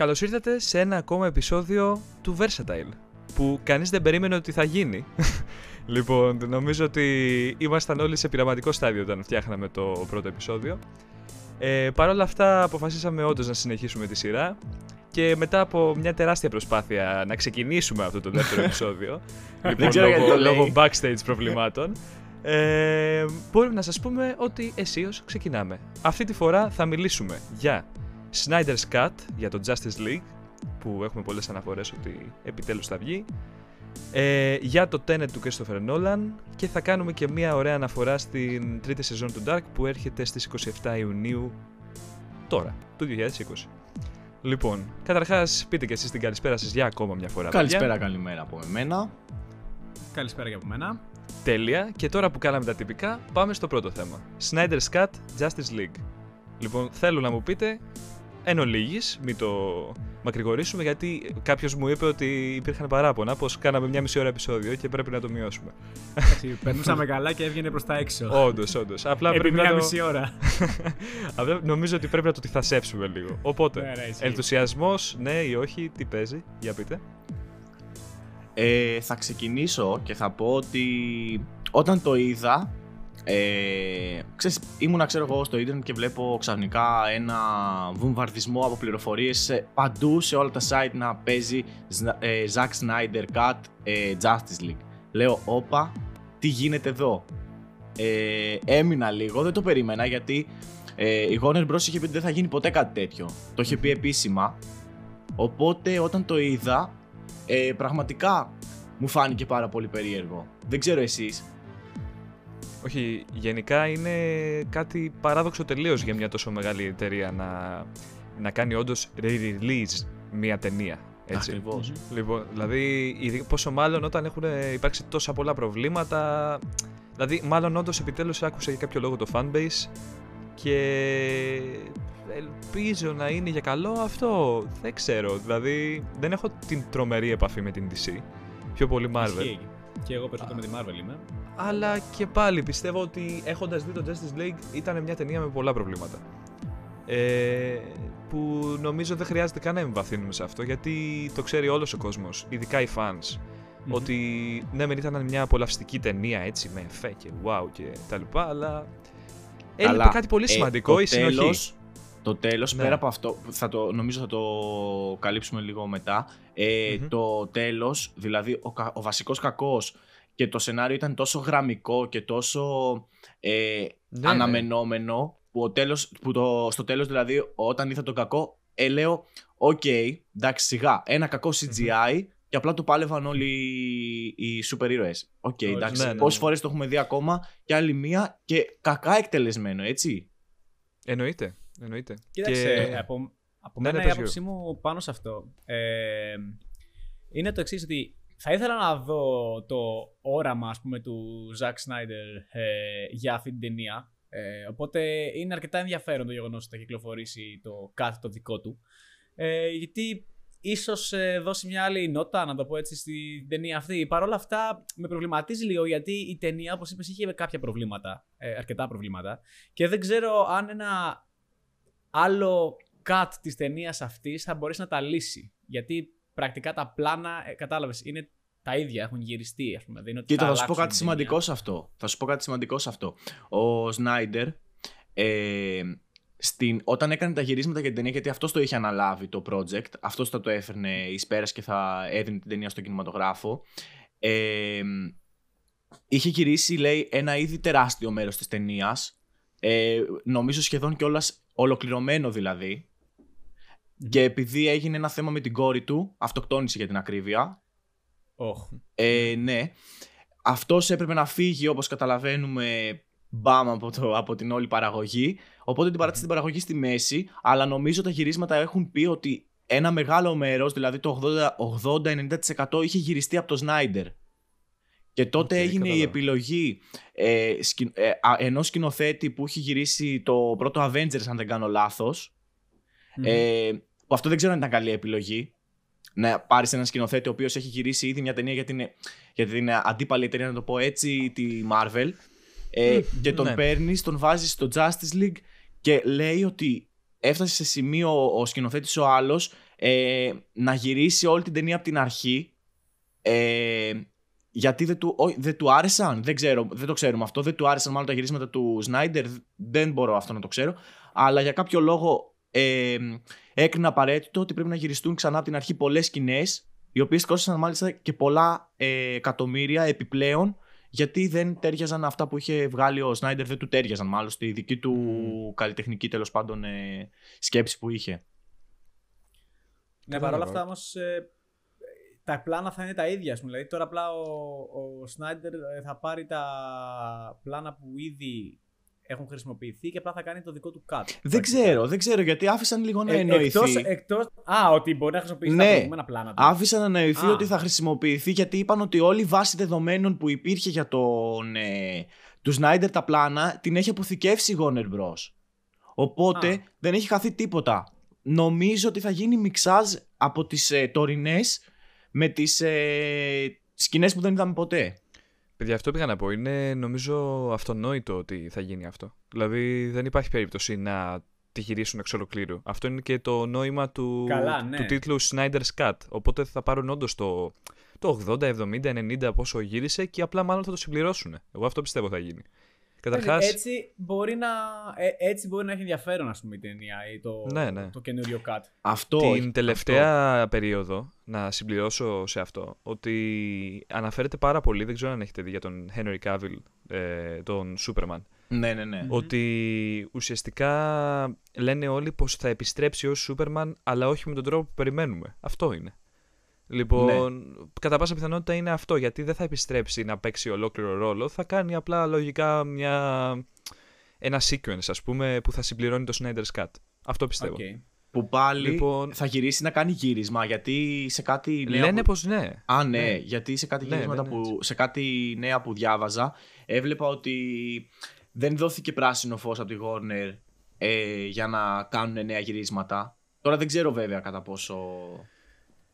Καλώς ήρθατε σε ένα ακόμα επεισόδιο του Versatile. Που κανείς δεν περίμενε ότι θα γίνει. λοιπόν, νομίζω ότι ήμασταν όλοι σε πειραματικό στάδιο όταν φτιάχναμε το πρώτο επεισόδιο. Ε, Παρ' όλα αυτά, αποφασίσαμε όντως να συνεχίσουμε τη σειρά. Και μετά από μια τεράστια προσπάθεια να ξεκινήσουμε αυτό το δεύτερο επεισόδιο. λοιπόν, ξέρω γιατί λόγω, το λέει. λόγω backstage προβλημάτων. Ε, μπορούμε να σας πούμε ότι αισίως ξεκινάμε. Αυτή τη φορά θα μιλήσουμε για Snyder's Cut, για το Justice League, που έχουμε πολλές αναφορές ότι επιτέλους θα βγει, ε, για το Tenet του Christopher Nolan και θα κάνουμε και μια ωραία αναφορά στην τρίτη σεζόν του Dark που έρχεται στις 27 Ιουνίου τώρα, του 2020. Λοιπόν, καταρχάς πείτε και εσείς την καλησπέρα σας για ακόμα μια φορά. παιδιά. Καλησπέρα, καλημέρα από εμένα. Καλησπέρα και από μένα. Τέλεια. Και τώρα που κάναμε τα τυπικά, πάμε στο πρώτο θέμα. Snyder's Cut Justice League. Λοιπόν, θέλω να μου πείτε εν ολίγης, μην το μακρηγορήσουμε, γιατί κάποιος μου είπε ότι υπήρχαν παράπονα, πως κάναμε μια μισή ώρα επεισόδιο και πρέπει να το μειώσουμε. Εντάξει, Περνούσαμε καλά και έβγαινε προς τα έξω. όντως, όντως. Απλά Επί πρέπει μία να το... μισή ώρα. Απλά νομίζω ότι πρέπει να το τυθασέψουμε λίγο. Οπότε, Ναι, ναι, ισχύει. ενθουσιασμός, ναι ή όχι, τι παίζει, για πείτε. Ε, θα ξεκινήσω και θα πω ότι όταν το είδα, ε, ξέρεις, ήμουνα ξέρω εγώ στο ίντερνετ και βλέπω ξαφνικά ένα βομβαρδισμό από πληροφορίες σε- παντού σε όλα τα site να παίζει Zna- ε, Zack Snyder Cut ε, Justice League. Λέω, όπα, τι γίνεται εδώ; Ε, έμεινα λίγο, δεν το περίμενα γιατί ε, η Warner Bros. είχε πει ότι δεν θα γίνει ποτέ κάτι τέτοιο. Το είχε πει επίσημα. Οπότε όταν το είδα, ε, πραγματικά μου φάνηκε πάρα πολύ περίεργο. Δεν ξέρω εσείς. Όχι, γενικά είναι κάτι παράδοξο τελείως για μια τόσο μεγάλη εταιρεία να, να κάνει όντως re-release μια ταινία. Έτσι. Ακριβώς. Λοιπόν, δηλαδή, ειδι- πόσο μάλλον όταν έχουν υπάρξει τόσα πολλά προβλήματα. Δηλαδή, μάλλον όντως επιτέλους άκουσα για κάποιο λόγο το fanbase και ελπίζω να είναι για καλό αυτό. Δεν ξέρω. Δηλαδή, δεν έχω την τρομερή επαφή με την DC. Πιο πολύ Marvel. Ισχύει. Και εγώ περισσότερο με τη Marvel είμαι. Αλλά και πάλι πιστεύω ότι έχοντας δει το Justice League ήταν μια ταινία με πολλά προβλήματα. Ε, που νομίζω δεν χρειάζεται καν να εμβαθύνουμε σε αυτό γιατί το ξέρει όλος ο κόσμος, ειδικά οι fans. Μμμ. Ότι ναι, μεν ήταν μια απολαυστική ταινία έτσι με εφέ και wow και τα λοιπά, αλλά έλειπε Αλλά, κάτι πολύ ε, σημαντικό, το η συνοχή. τέλος- Το τέλος, Ναι. πέρα από αυτό, θα το, νομίζω θα το καλύψουμε λίγο μετά. Ε, Μμμ. Το τέλος, δηλαδή ο, κα- ο βασικός κακός και το σενάριο ήταν τόσο γραμμικό και τόσο ε, Ναι, ναι. αναμενόμενο που, ο τέλος, που το, στο τέλος δηλαδή όταν είδα τον κακό ε, λέω οκ, εντάξει σιγά, ένα κακό CGI και απλά το πάλευαν όλοι οι σούπερ ήρωες. Οκ, Όλοι, εντάξει, ναι, ναι, πόσες ναι. φορές το έχουμε δει ακόμα και άλλη μία και κακά εκτελεσμένο, έτσι. Εννοείται, εννοείται. Κοίταξε, Και- ε, από, από Ναι, ναι, μένα πες, η άποψή μου πάνω σε αυτό ε, είναι το εξής ότι θα ήθελα να δω το όραμα ας πούμε, του Zack Snyder ε, για αυτή την ταινία. Ε, οπότε είναι αρκετά ενδιαφέρον το γεγονός ότι θα κυκλοφορήσει το κάτι το δικό του. Ε, γιατί ίσως ε, δώσει μια άλλη νότα, να το πω έτσι, στην ταινία αυτή. Παρ' όλα αυτά με προβληματίζει λίγο γιατί η ταινία, όπως είπες, είχε κάποια προβλήματα, ε, αρκετά προβλήματα. Και δεν ξέρω αν ένα άλλο cut της ταινίας αυτής θα μπορέσει να τα λύσει. Γιατί πρακτικά τα πλάνα, ε, κατάλαβες, είναι τα ίδια, έχουν γυριστεί, ας πούμε. Δεν είναι ότι Κοίτα, θα σου πω αλλάξουν κάτι την σημαντικό ταινία. σε αυτό. Θα σου πω κάτι σημαντικό σε αυτό. Ο Σνάιντερ, ε, στην, όταν έκανε τα γυρίσματα για την ταινία, γιατί αυτό το είχε αναλάβει το project, αυτό θα το έφερνε εις πέρας και θα έδινε την ταινία στον κινηματογράφο. Ε, είχε γυρίσει, λέει, ένα ήδη τεράστιο μέρος της ταινίας. Ε, νομίζω σχεδόν κιόλας ολοκληρωμένο δηλαδή. Και επειδή έγινε ένα θέμα με την κόρη του, αυτοκτόνησε για την ακρίβεια, Οχ. ε, ναι. Αυτός έπρεπε να φύγει όπως καταλαβαίνουμε μπαμ από, το, από την όλη παραγωγή. Οπότε την παράτησε την παραγωγή στη μέση. Αλλά νομίζω τα γυρίσματα έχουν πει ότι ένα μεγάλο μέρος, δηλαδή το 80-90% είχε γυριστεί από το Σνάιντερ. Και τότε Οκ, έγινε η κατάλαβα. επιλογή ε, σκη, ε, α, ενός σκηνοθέτη που έχει γυρίσει το πρώτο Avengers, αν δεν κάνω λάθος. Ε, που αυτό δεν ξέρω αν ήταν καλή επιλογή. Να πάρεις έναν σκηνοθέτη ο οποίος έχει γυρίσει ήδη μια ταινία για την, για την αντίπαλη εταιρεία, να το πω έτσι, τη Marvel. Ε, και τον ναι. παίρνεις, τον βάζεις στο Justice League και λέει ότι έφτασε σε σημείο ο, ο σκηνοθέτης ο άλλος ε, να γυρίσει όλη την ταινία από την αρχή ε, γιατί δεν του, ό, δεν του άρεσαν, δεν, ξέρω, δεν το ξέρουμε αυτό, δεν του άρεσαν μάλλον τα γυρίσματα του Σνάιντερ, δεν μπορώ αυτό να το ξέρω, αλλά για κάποιο λόγο ε, έκρινα απαραίτητο ότι πρέπει να γυριστούν ξανά από την αρχή πολλές σκηνές, οι οποίες κόστησαν μάλιστα και πολλά ε, εκατομμύρια επιπλέον, γιατί δεν τέριαζαν αυτά που είχε βγάλει ο Σνάιντερ, δεν του τέριαζαν μάλλον στη δική του καλλιτεχνική τέλος πάντων ε, σκέψη που είχε. Ναι, παρόλα αυτά όμως τα πλάνα θα είναι τα ίδια. Πούμε. Δηλαδή τώρα απλά ο, ο Σνάιντερ θα πάρει τα πλάνα που ήδη έχουν χρησιμοποιηθεί και απλά θα κάνει το δικό του cut. Δεν ξέρω, δεν ξέρω γιατί άφησαν λίγο να ε, εννοηθεί. Εκτός, εκτός, α, ότι μπορεί να χρησιμοποιήσει ναι, τα προηγούμενα πλάνα του. Άφησαν να εννοηθεί ότι θα χρησιμοποιηθεί γιατί είπαν ότι όλη η βάση δεδομένων που υπήρχε για τον, ε, του Σνάιντερ τα πλάνα την έχει αποθηκεύσει η Warner Bros. Οπότε δεν έχει χαθεί τίποτα. Νομίζω ότι θα γίνει μιξάζ από τις ε, τωρινές με τις ε, σκηνές που δεν είδαμε ποτέ. Παιδιά, αυτό πήγα να πω. Είναι νομίζω αυτονόητο ότι θα γίνει αυτό. Δηλαδή δεν υπάρχει περίπτωση να τη γυρίσουν εξ ολοκλήρου. Αυτό είναι και το νόημα του, Καλά, ναι. του τίτλου Snyder's Cut. Οπότε θα πάρουν όντως το, το 80, 70, 90 πόσο γύρισε και απλά μάλλον θα το συμπληρώσουν. Εγώ αυτό πιστεύω θα γίνει. Καταρχάς... Έτσι, μπορεί να, ε, έτσι μπορεί να έχει ενδιαφέρον ας πούμε, η ταινία ή το, ναι, ναι. το καινούριο cut. Αυτό, Την τελευταία περίοδο, να συμπληρώσω σε αυτό, ότι αναφέρεται πάρα πολύ, δεν ξέρω αν έχετε δει για τον Henry Cavill, ε, τον Superman. Ναι, ναι, ναι. Ότι ουσιαστικά λένε όλοι πως θα επιστρέψει ως Superman, αλλά όχι με τον τρόπο που περιμένουμε. Αυτό είναι. Λοιπόν, ναι. κατά πάσα πιθανότητα είναι αυτό, γιατί δεν θα επιστρέψει να παίξει ολόκληρο ρόλο, θα κάνει απλά λογικά μια... ένα sequence, ας πούμε, που θα συμπληρώνει το Snyder's Cut. Αυτό πιστεύω. Okay. Που πάλι λοιπόν... θα γυρίσει να κάνει γύρισμα, γιατί σε κάτι νέα Λένε που... πως ναι. Α, ναι, ναι. γιατί σε κάτι ναι, γυρίσματα ναι, που... σε κάτι νέα που διάβαζα, έβλεπα ότι δεν δόθηκε πράσινο φως από τη Warner ε, για να κάνουν νέα γυρίσματα. Τώρα δεν ξέρω βέβαια κατά πόσο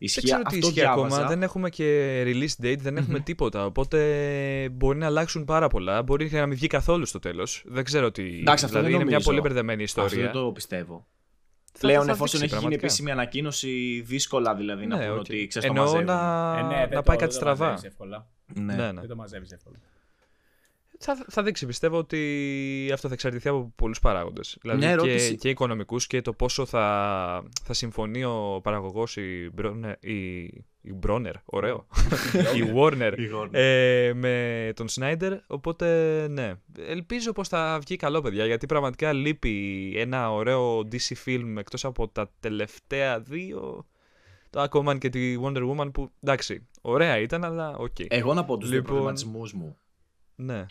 Ισχύει, δεν ξέρω τι ισχύει ακόμα. Δεν έχουμε και release date, δεν εχουμε τίποτα. Οπότε μπορεί να αλλάξουν πάρα πολλά. Μπορεί να μην βγει καθόλου στο τέλος. Δεν ξέρω τι. Εντάξει, αυτό δηλαδή είναι μια πολύ μπερδεμένη ιστορία. Αυτό δεν το πιστεύω. Θα, Πλέον, θα εφόσον έχει γίνει επίσημη ανακοίνωση, δύσκολα δηλαδή να ναι, πούνε ότι ξέρεις το μαζεύουν. να, ε, ναι, να πάει κάτι στραβά. Ναι. ναι. Δεν το μαζεύεις εύκολα θα, θα δείξει. Πιστεύω ότι αυτό θα εξαρτηθεί από πολλούς παράγοντες. Δηλαδή ναι, και, και οικονομικούς και το πόσο θα, θα συμφωνεί ο παραγωγός η, η, η Warner, ωραίο. η Warner ε, με τον Σνάιντερ. Οπότε ναι. Ελπίζω πως θα βγει καλό, παιδιά, γιατί πραγματικά λείπει ένα ωραίο DC film εκτός από τα τελευταία δύο. Το Aquaman και τη Wonder Woman που εντάξει, ωραία ήταν, αλλά ok. Okay. Εγώ να πω τους λοιπόν... προβληματισμούς μου. Ναι.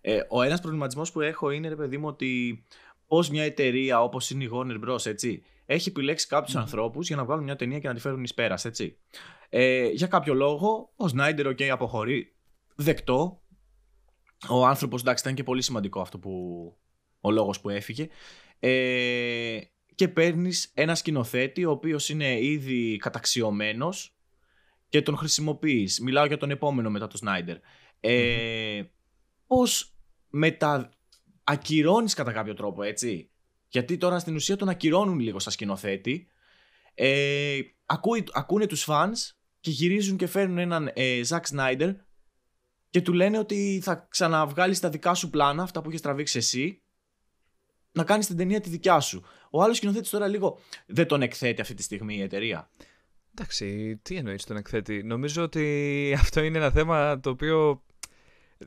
Ε, ο ένας προβληματισμός που έχω είναι, ρε παιδί μου, ότι πώς μια εταιρεία όπως είναι η Warner Bros. Έτσι, έχει επιλέξει κάποιους μμ. ανθρώπους για να βγάλουν μια ταινία και να τη φέρουν εις πέρας, έτσι. Ε, για κάποιο λόγο, ο Σνάιντερ, ok, αποχωρεί, δεκτό. Ο άνθρωπος, εντάξει, ήταν και πολύ σημαντικό αυτό που, ο λόγος που έφυγε. Ε, και παίρνεις ένα σκηνοθέτη, ο οποίος είναι ήδη καταξιωμένος και τον χρησιμοποιείς. Μιλάω για τον επόμενο μετά τον Σνάιντερ. Ε, πώς μετα... ακυρώνεις κατά κάποιο τρόπο, έτσι. Γιατί τώρα στην ουσία τον ακυρώνουν λίγο σαν σκηνοθέτη. Ε, ακούει, ακούνε τους φανς και γυρίζουν και φέρνουν έναν ε, Zack Snyder και του λένε ότι θα ξαναβγάλεις τα δικά σου πλάνα, αυτά που έχεις τραβήξει εσύ, να κάνεις την ταινία τη δικιά σου. Ο άλλος σκηνοθέτης τώρα λίγο δεν τον εκθέτει αυτή τη στιγμή η εταιρεία. Εντάξει, τι εννοείς τον εκθέτει. Νομίζω ότι αυτό είναι ένα θέμα το οποίο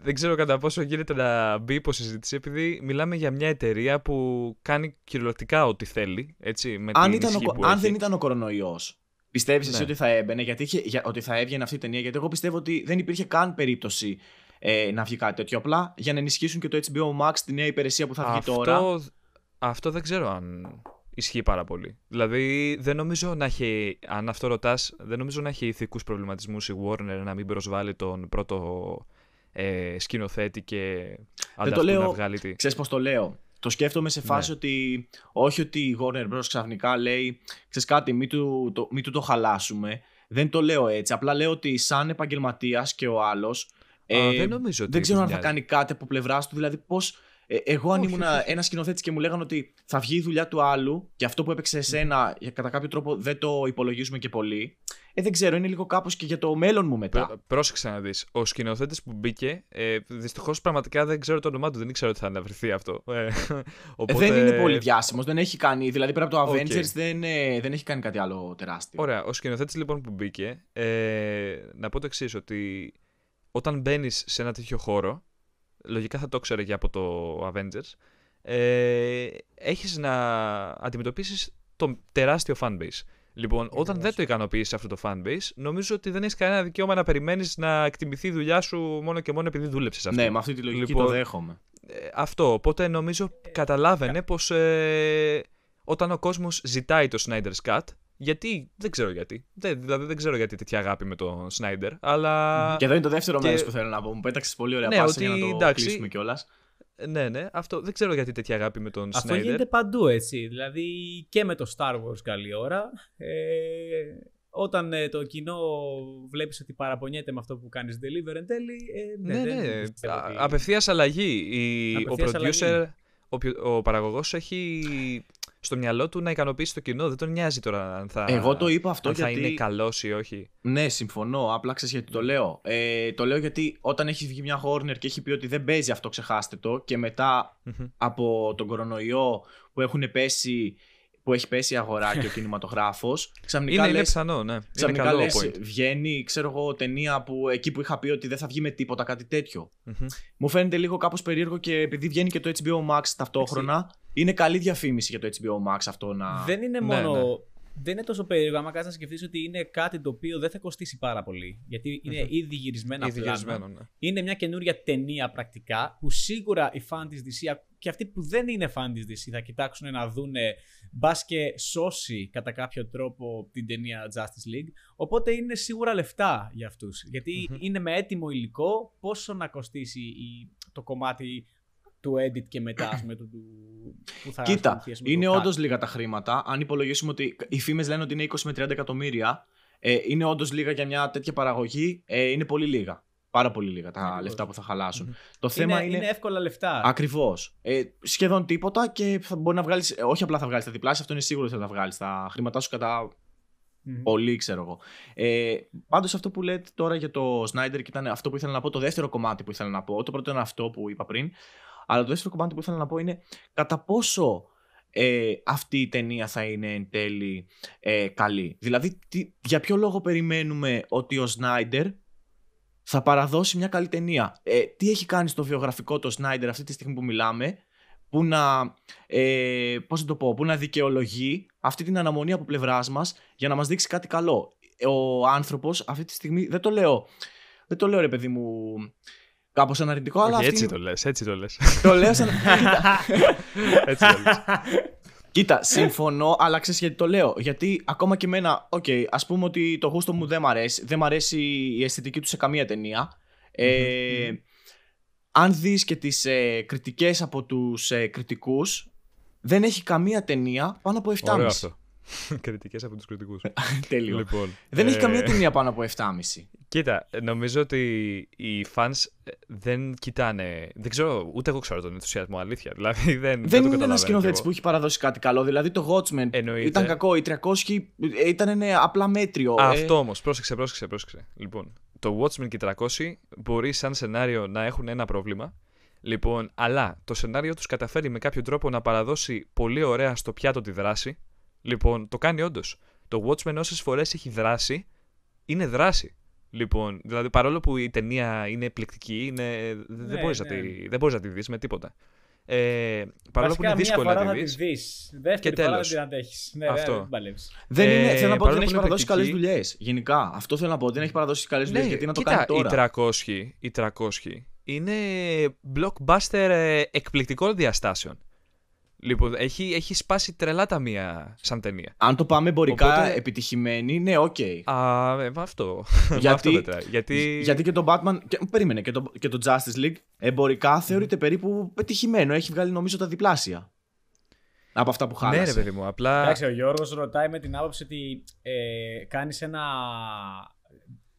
δεν ξέρω κατά πόσο γίνεται να μπει υπό συζήτηση, επειδή μιλάμε για μια εταιρεία που κάνει κυριολεκτικά ό,τι θέλει. Έτσι, με αν, την ήταν ο, αν έχει. δεν ήταν ο κορονοϊός, πιστεύεις ναι. εσύ ότι θα έμπαινε, γιατί είχε, για, ότι θα έβγαινε αυτή η ταινία, γιατί εγώ πιστεύω ότι δεν υπήρχε καν περίπτωση ε, να βγει κάτι τέτοιο. Απλά για να ενισχύσουν και το HBO Max, τη νέα υπηρεσία που θα βγει αυτό, τώρα. Αυτό δεν ξέρω αν ισχύει πάρα πολύ. Δηλαδή, δεν νομίζω να έχει, αν αυτό ρωτάς, δεν νομίζω να έχει ηθικούς προβληματισμούς η Warner να μην προσβάλλει τον πρώτο ε, σκηνοθέτη και δεν να βγάλει τι. Ξέρεις πώς το λέω; Το σκέφτομαι σε φάση ναι. ότι όχι ότι η Warner Bros. ξαφνικά λέει ξέρεις κάτι, μην του, το, μην του το χαλάσουμε. Δεν το λέω έτσι. Απλά λέω ότι σαν επαγγελματίας και ο άλλος. Ε, δεν νομίζω ότι Δεν ξέρω αν θα κάνει κάτι από πλευράς του. Δηλαδή, πώς Ε, εγώ, αν Όχι, ήμουν όχι, όχι. ένας σκηνοθέτης και μου λέγανε ότι θα βγει η δουλειά του άλλου και αυτό που έπαιξε εσένα για- κατά κάποιο τρόπο δεν το υπολογίζουμε και πολύ. Ε, δεν ξέρω, είναι λίγο κάπως και για το μέλλον μου μετά. Πρό- Πρόσεξε να δεις. Ο σκηνοθέτης που μπήκε, ε, δυστυχώς πραγματικά δεν ξέρω το όνομά του, δεν ήξερα ότι θα αναβρεθεί αυτό. Ε, Ε, οπότε... Δεν είναι πολύ διάσημος, δεν έχει κάνει. Δηλαδή πέρα από το Ok. Avengers δεν, ε, δεν έχει κάνει κάτι άλλο τεράστιο. Ωραία. Ο σκηνοθέτης λοιπόν που μπήκε, ε, να πω το εξής, ότι όταν μπαίνεις σε ένα τέτοιο χώρο, λογικά θα το ξέρει και από το Avengers, ε, έχεις να αντιμετωπίσεις το τεράστιο fanbase. Λοιπόν, όταν δεν το ικανοποιήσει αυτό το fanbase, νομίζω ότι δεν έχεις κανένα δικαίωμα να περιμένεις να εκτιμηθεί η δουλειά σου μόνο και μόνο επειδή δούλεψες αυτό. Ναι, με αυτή τη λογική Λοιπόν, το δέχομαι. Ε, αυτό. Οπότε νομίζω καταλάβαινε πως ε, όταν ο κόσμος ζητάει το Snyder's Cut, γιατί, δεν ξέρω γιατί. Δεν, δηλαδή δεν ξέρω γιατί τέτοια αγάπη με τον Snyder, αλλά... Και εδώ είναι το δεύτερο και- μέρος που θέλω να πω. Μου πέταξες πολύ ωραία Ναι, πάσα ότι για να το εντάξει. κλείσουμε κιόλας. Ναι, ναι, αυτό δεν ξέρω γιατί τέτοια αγάπη με τον Αυτό Snyder. γίνεται παντού έτσι. Δηλαδή και με το Star Wars καλή ώρα. Ε, όταν ε, το κοινό βλέπεις ότι παραπονιέται με αυτό που κάνεις deliver εν τέλει. Ε, Ναι, δεν ναι, πιστεύω ότι- απευθείας αλλαγή. Η, ο Απευθείας producer, αλλαγή. ο, ποιο- ο παραγωγός έχει στο μυαλό του να ικανοποιήσει το κοινό. Δεν τον νοιάζει τώρα αν θα, Εγώ το είπα αυτό αν θα γιατί- είναι καλός ή όχι. Ναι, συμφωνώ. Απλά ξέρεις γιατί το λέω. Ε, το λέω γιατί όταν έχει βγει μια Horner και έχει πει ότι δεν παίζει αυτό, ξεχάστε το. Και μετά Μμμ. από τον κορονοϊό που έχουν πέσει. Που έχει πέσει η αγορά και ο κινηματογράφος. Ξαφνικά Είναι, είναι λες, πιθανό, ναι. Είναι ξαφνικά καλό λες, point. βγαίνει, ξέρω εγώ, ταινία που εκεί που είχα πει ότι δεν θα βγει με τίποτα, κάτι τέτοιο. Μμμ. Μου φαίνεται λίγο κάπως περίεργο και επειδή βγαίνει και το HBO Max ταυτόχρονα, είναι καλή διαφήμιση για το HBO Max αυτό να. Δεν είναι Ναι, μόνο. ναι. Δεν είναι τόσο περίεργο. Άμα κάτσει να σκεφτείς ότι είναι κάτι το οποίο δεν θα κοστίσει πάρα πολύ. Γιατί είναι Μμμ. ήδη γυρισμένα Ήδη πλάνα. γυρισμένο, ναι. Είναι μια καινούρια ταινία πρακτικά που σίγουρα οι φαν της DC και αυτοί που δεν είναι φαν της DC θα κοιτάξουν να δούνε μπας και σώσει κατά κάποιο τρόπο την ταινία Justice League. Οπότε είναι σίγουρα λεφτά για αυτούς. Γιατί Μμμ. είναι με έτοιμο υλικό πόσο να κοστίσει η- το κομμάτι του edit και μετά ας πούμε, του, του, που θα Κοίτα, ασχοληθεί, ας πούμε, είναι το cut. όντως λίγα τα χρήματα. Αν υπολογίσουμε ότι οι φήμες λένε ότι είναι 20 με 30 εκατομμύρια, ε, είναι όντως λίγα για μια τέτοια παραγωγή. Ε, είναι πολύ λίγα. Πάρα πολύ λίγα τα Ακριβώς. λεφτά που θα χαλασουν Μμμ. Το θέμα είναι, είναι. είναι εύκολα λεφτά. Ακριβώς. Ε, σχεδόν τίποτα και θα μπορεί να βγάλει. Όχι απλά θα βγάλεις τα διπλάσια, αυτό είναι σίγουρο ότι θα τα βγάλεις. Τα χρήματά σου κατά Μμμ. πολύ, ξέρω εγώ. Ε, Πάντως αυτό που λέτε τώρα για το Snyder και ήταν αυτό που ήθελα να πω, το δεύτερο κομμάτι που ήθελα να πω. Το πρώτο είναι αυτό που είπα πριν. Αλλά το δεύτερο κομμάτι που ήθελα να πω είναι κατά πόσο ε, αυτή η ταινία θα είναι εν τέλει ε, καλή. Δηλαδή, τι, για ποιο λόγο περιμένουμε ότι ο Σνάιντερ θα παραδώσει μια καλή ταινία; Ε, τι έχει κάνει στο βιογραφικό το Σνάιντερ αυτή τη στιγμή που μιλάμε, που να, ε, πώς να το πω, που να δικαιολογεί αυτή την αναμονή από πλευράς μας για να μας δείξει κάτι καλό; Ο άνθρωπος αυτή τη στιγμή, δεν το λέω, δεν το λέω ρε παιδί μου, κάπως αρνητικό, αλλά Όχι, αυτή- έτσι το λες, έτσι το λες. το λέω σαν... Κοίτα, έτσι το λες. Κοίτα, συμφωνώ, αλλά ξέρεις γιατί το λέω. Γιατί ακόμα και εμένα, οκ, ας πούμε ότι το γούστο μου δεν μ' αρέσει. Δεν μ' αρέσει η αισθητική του σε καμία ταινία. Ε, αν δεις και τις ε, κριτικές από τους ε, κριτικούς, δεν έχει καμία ταινία πάνω από 7,5. Ωραίο αυτό. Κριτικές από τους κριτικούς. Τέλειο. λοιπόν, Δεν έχει ε, καμία ταινία πάνω από 7,5. Κοίτα, νομίζω ότι οι fans ε, δεν κοιτάνε. Δεν ξέρω, ούτε εγώ ξέρω τον ενθουσιασμό, αλήθεια. Δηλαδή δεν. Δεν, το είναι ένα καταλαβαίνω σκηνοθέτης κι που έχει παραδώσει κάτι καλό. Δηλαδή το Watchmen Εννοείται. ήταν κακό. Οι 300 ε, ήταν ναι, απλά μέτριο. εγώ. Ε, Αυτό όμως, πρόσεξε, πρόσεξε, πρόσεξε. Λοιπόν, το Watchmen και οι 300 μπορεί σαν σενάριο να έχουν ένα πρόβλημα. Λοιπόν, αλλά το σενάριο τους καταφέρει με κάποιο τρόπο να παραδώσει πολύ ωραία στο πιάτο τη δράση. Λοιπόν, το κάνει όντως. Το Watchmen όσες φορές έχει δράση, είναι δράση. Λοιπόν, δηλαδή παρόλο που η ταινία είναι εκπληκτική, είναι, δεν Ναι, μπορείς ναι. να τη, δεν μπορείς να τη δεις με τίποτα. Ε, παρόλο που Βασικά, είναι δύσκολο μία φορά να θα τη τη δεις. δεις. Δεύτερη Και φορά δεν τέλος. την αντέχεις. Ναι, Αυτό. δεν την παλεύεις. Δεν είναι, Ε, θέλω να πω ότι παρόλο δεν έχει που είναι παραδώσει καλές εκπληκτική- δουλειές. Γενικά. Αυτό θέλω να πω. Δεν έχει παραδώσει καλές δουλειές. γιατί να το Ναι, κοίτα, κάνει τώρα. Οι 300, οι 300 είναι blockbuster ε, εκπληκτικών διαστάσεων. Λοιπόν, έχει, έχει σπάσει τρελά ταμεία σαν ταινία. Αν το πάμε εμπορικά Οπότε- επιτυχημένη, ναι, οκ. Α, ε, με αυτό. Με Γιατί- αυτό μετράει. Γιατί, Γιατί και το Batman. Και, περίμενε, και το, και το Justice League εμπορικά θεωρείται περίπου πετυχημένο. Έχει βγάλει νομίζω τα διπλάσια. Από αυτά που Ναι, χάλασε. ρε παιδί μου, απλά. Εντάξει, ο Γιώργος ρωτάει με την άποψη ότι ε, κάνεις ένα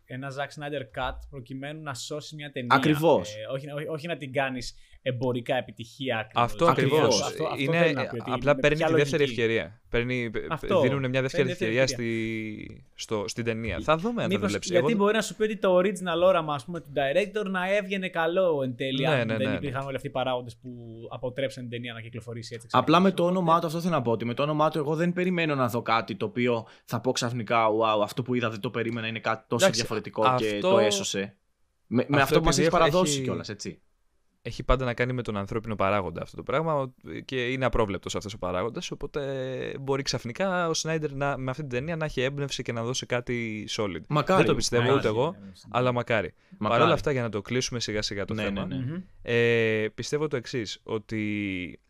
ένα Zack Snyder cut προκειμένου να σώσεις μια ταινία. Ακριβώς. Ε, όχι, όχι, όχι να την κάνεις εμπορικά επιτυχία. Ακριβώς. Αυτό Ακριβώς. ακριβώς. Αυτό- αυτό Είναι θέλω να πω, ότι απλά με παίρνει ποια τη δεύτερη λογική. ευκαιρία. Παίρνει, Αυτό. δίνουν μια δεύτερη Παίρνει δεύτερη ευκαιρία στη, στο, στην ταινία. Θα δούμε αν θα Μήπως, δουλέψει. γιατί Εγώ- μπορεί να σου πει ότι το original όραμα ας πούμε, του director να έβγαινε καλό εν τέλει. Ναι, αν ναι, δεν ναι, υπήρχαν όλοι αυτοί οι παράγοντες που αποτρέψαν την ταινία να κυκλοφορήσει έτσι. Απλά με το Οπότε- όνομά του, αυτό θέλω να πω ότι με το όνομά του, εγώ δεν περιμένω να δω κάτι το οποίο θα πω ξαφνικά, wow, αυτό που είδα δεν το περίμενα, είναι κάτι τόσο Εντάξει, διαφορετικό και αυτό- το έσωσε. Με, με αυτό αυτό που μας επειδή έχεις έχω- παραδώσει έχει- κιόλας, έτσι. Έχει πάντα να κάνει με τον ανθρώπινο παράγοντα αυτό το πράγμα και είναι απρόβλεπτος αυτός ο παράγοντας οπότε μπορεί ξαφνικά ο Σνάιντερ να, με αυτή την ταινία να έχει έμπνευση και να δώσει κάτι solid. Μακάρι. Δεν το πιστεύω μακάρι. ούτε εγώ, αλλά μακάρι. Μακάρι. Παρ' όλα αυτά για να το κλείσουμε σιγά σιγά το Ναι, θέμα ναι, ναι. Μμμ. Ε, πιστεύω το εξής, ότι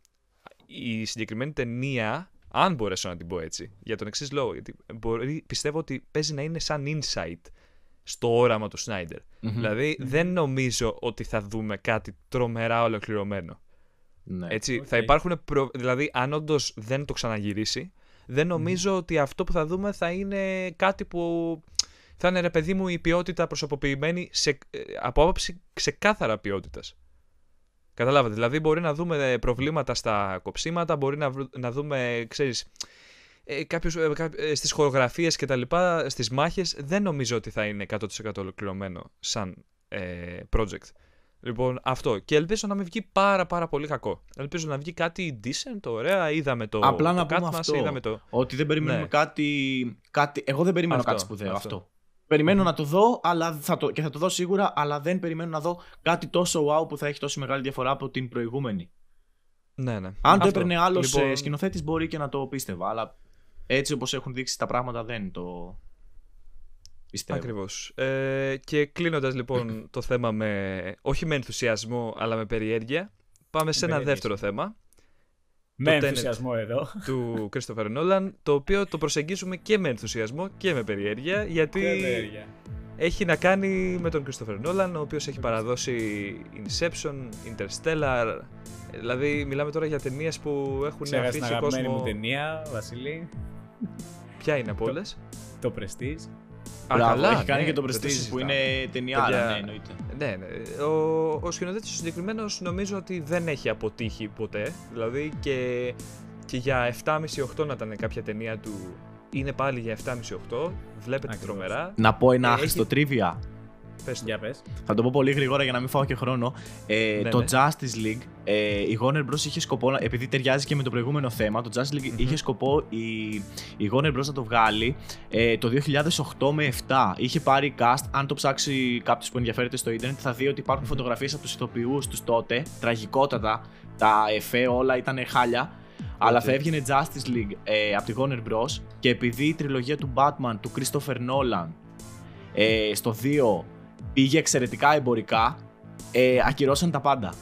η συγκεκριμένη ταινία, αν μπορέσω να την πω έτσι, για τον εξής λόγο, γιατί μπορεί, πιστεύω ότι παίζει να είναι σαν insight στο όραμα του Σνάιντερ. Μμμ. Δηλαδή δεν νομίζω ότι θα δούμε κάτι τρομερά ολοκληρωμένο. Ναι. Έτσι, Οκ. θα υπάρχουν. Προ... Δηλαδή, αν όντως δεν το ξαναγυρίσει, δεν νομίζω ότι αυτό που θα δούμε θα είναι κάτι που θα είναι ρε παιδί μου η ποιότητα προσωποποιημένη σε... ε, από άποψη ξεκάθαρα ποιότητας. Καταλάβατε. Δηλαδή, μπορεί να δούμε ε, προβλήματα στα κοψίματα, μπορεί να, βρου- να δούμε, ξέρεις, ε, κάποιους, ε, κά- ε, στις χορογραφίες και τα λοιπά, στις μάχες, δεν νομίζω ότι θα είναι 100% ολοκληρωμένο σαν ε, project. Λοιπόν, αυτό. Και ελπίζω να μην βγει πάρα πάρα πολύ κακό. Ελπίζω να βγει κάτι decent, ωραία. Είδαμε το, Απλά το να cut πούμε μας, αυτό. είδαμε το... Ότι δεν περιμένουμε Ναι. κάτι, κάτι. Εγώ δεν περιμένω Αυτό, κάτι σπουδαίο αυτό. αυτό. Περιμένω να το δω αλλά θα το, και θα το δω σίγουρα, αλλά δεν περιμένω να δω κάτι τόσο wow που θα έχει τόσο μεγάλη διαφορά από την προηγούμενη. Ναι, ναι. Αν Αυτό. το έπαιρνε άλλος Λοιπόν, σκηνοθέτης, μπορεί και να το πίστευα. Αλλά έτσι όπως έχουν δείξει τα πράγματα, δεν το πιστεύω. Ακριβώς. Ε, και κλείνοντας λοιπόν το θέμα με, όχι με ενθουσιασμό, αλλά με περιέργεια, πάμε σε ένα Περιέργεια. δεύτερο θέμα Με Το Tenet. ενθουσιασμό εδώ. του Christopher Nolan, το οποίο το προσεγγίζουμε και με ενθουσιασμό και με περιέργεια, γιατί Και περιέργεια. έχει να κάνει με τον Christopher Nolan, ο οποίος έχει παραδώσει Inception, Interstellar, ε, δηλαδή μιλάμε τώρα για ταινίες που έχουν Ξέχασα την αφήσει αγαπημένη κόσμο... μου ταινία, Βασίλη. Ποια είναι από όλες; Το Prestige. Α, Μπράβο, καλά, έχει κάνει ναι, και το δεν Prestige που συζητάμε. είναι ταινιάρα, Παιδιά, ναι, εννοείται. Ναι, ναι. Ο, ο σκηνοθέτης συγκεκριμένος νομίζω ότι δεν έχει αποτύχει ποτέ. Δηλαδή και, και για 7,5-8 να ήταν κάποια ταινία του. Είναι πάλι για 7,5-8. Βλέπετε Ακριβώς. τρομερά. Να πω ένα Ε, άχρηστο έχει- trivia. Πες το. Για πες. Θα το πω πολύ γρήγορα για να μην φάω και χρόνο. Ε, Ναι, το ναι. Justice League, ε, η Warner Bros. είχε σκοπό, να- επειδή ταιριάζει και με το προηγούμενο θέμα, το Justice League Μμμ. είχε σκοπό η, η Warner Bros. να το βγάλει ε, το 2008 με 7. Είχε πάρει cast, αν το ψάξει κάποιος που ενδιαφέρεται στο ίντερνετ, θα δει ότι υπάρχουν φωτογραφίες από τους ηθοποιούς τους τότε, τραγικότατα, τα εφέ όλα ήταν χάλια. Αλλά Οκ. θα έβγαινε Justice League ε, από τη Warner Bros. Και επειδή η τριλογία του Batman του Christopher Nolan ε, στο 2 πήγε εξαιρετικά εμπορικά, ε, ακυρώσαν τα πάντα.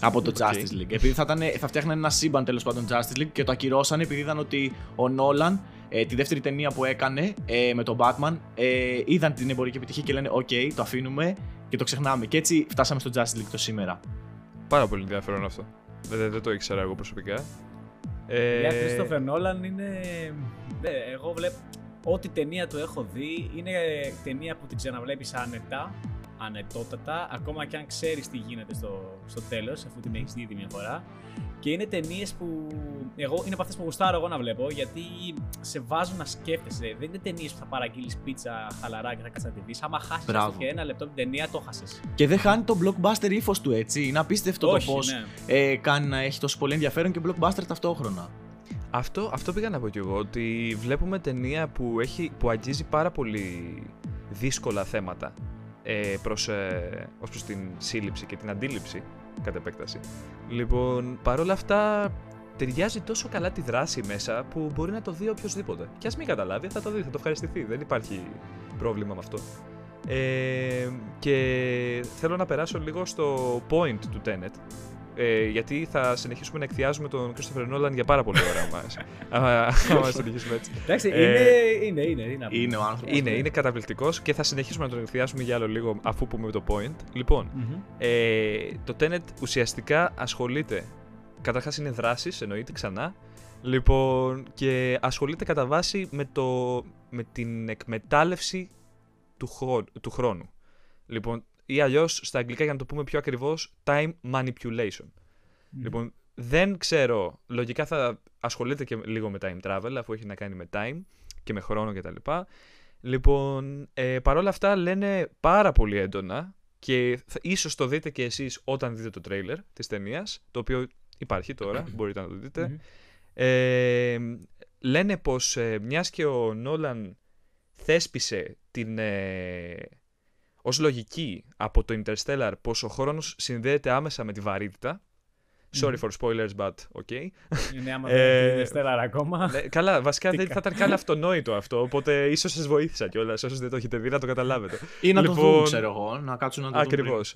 Από το Ok. Justice League. Επειδή θα, ήταν, θα φτιάχναν ένα σύμπαν τέλος πάντων Justice League και το ακυρώσαν επειδή είδαν ότι ο Nolan ε, τη δεύτερη ταινία που έκανε ε, με τον Batman ε, είδαν την εμπορική επιτυχία και λένε Οκ, το αφήνουμε και το ξεχνάμε. Και έτσι φτάσαμε στο Justice League το σήμερα. Πάρα πολύ ενδιαφέρον αυτό. Δεν, δεν το ήξερα εγώ προσωπικά. Ε, Για Christopher Nolan είναι. Ναι, εγώ βλέπω. Ό,τι ταινία του έχω δει είναι ταινία που την ξαναβλέπεις άνετα, ανετότατα, ακόμα και αν ξέρεις τι γίνεται στο, στο τέλος, αφού την έχεις δει ήδη μια φορά. Και είναι ταινίες που. Εγώ είναι από αυτές που γουστάρω εγώ να βλέπω, γιατί σε βάζουν να σκέφτεσαι. Δεν είναι ταινίες που θα παραγγείλεις πίτσα χαλαρά και θα κάτσεις να τη δεις. Άμα χάσεις Μπράβο. και ένα λεπτό την ταινία, το χάσες. Και δεν χάνει το blockbuster ύφος του έτσι. Είναι απίστευτο Όχι, το πώς ναι. ε, κάνει να έχει τόσο πολύ ενδιαφέρον και blockbuster ταυτόχρονα. Αυτό, αυτό πήγα να πω κι εγώ, ότι βλέπουμε ταινία που, έχει, που αγγίζει πάρα πολύ δύσκολα θέματα ε, προς, ε, ως προς την σύλληψη και την αντίληψη κατ' επέκταση. Λοιπόν, παρόλα αυτά ταιριάζει τόσο καλά τη δράση μέσα που μπορεί να το δει οποιοδήποτε. Και ας μην καταλάβει, θα το δει, θα το ευχαριστηθεί. Δεν υπάρχει πρόβλημα με αυτό. Ε, και θέλω να περάσω λίγο στο point του Tenet. Ε, γιατί θα συνεχίσουμε να εκθιάζουμε τον Christopher Nolan για πάρα πολύ ώρα μας. άμα, άμα συνεχίσουμε έτσι. Εντάξει, Ε, είναι, είναι, είναι, είναι. Είναι ο άνθρωπος. Είναι, είναι καταπληκτικός και θα συνεχίσουμε να τον εκθιάσουμε για άλλο λίγο αφού πούμε το point. Λοιπόν, Μμμ. ε, το Tenet ουσιαστικά ασχολείται. Καταρχάς είναι δράση, εννοείται ξανά. Λοιπόν, και ασχολείται κατά βάση με, το, με την εκμετάλλευση του, χω- του χρόνου. Λοιπόν, ή αλλιώς στα αγγλικά για να το πούμε πιο ακριβώς, time manipulation. Λοιπόν, δεν ξέρω, λογικά θα ασχολείται και λίγο με time travel, αφού έχει να κάνει με time και με χρόνο κτλ. Λοιπόν, ε, παρόλα αυτά λένε πάρα πολύ έντονα και θα, ίσως το δείτε και εσείς όταν δείτε το τρέιλερ της ταινίας, το οποίο υπάρχει τώρα, μπορείτε να το δείτε. Μμμ. Ε, λένε πως ε, μιας και ο Νόλαν θέσπισε την, ε, ως λογική από το Interstellar πως ο χρόνος συνδέεται άμεσα με τη βαρύτητα. Sorry for spoilers, but okay. Είναι άμα Ε, δεν είναι Stellar ακόμα. Ναι, καλά, βασικά Τι δεν θα ήταν καν αυτονόητο αυτό, οπότε ίσως σας βοήθησα κιόλας, όσοι δεν το έχετε δει να το καταλάβετε. Ή να το Λοιπόν, δουν, ξέρω εγώ, να κάτσουν να το δουν. Ακριβώς.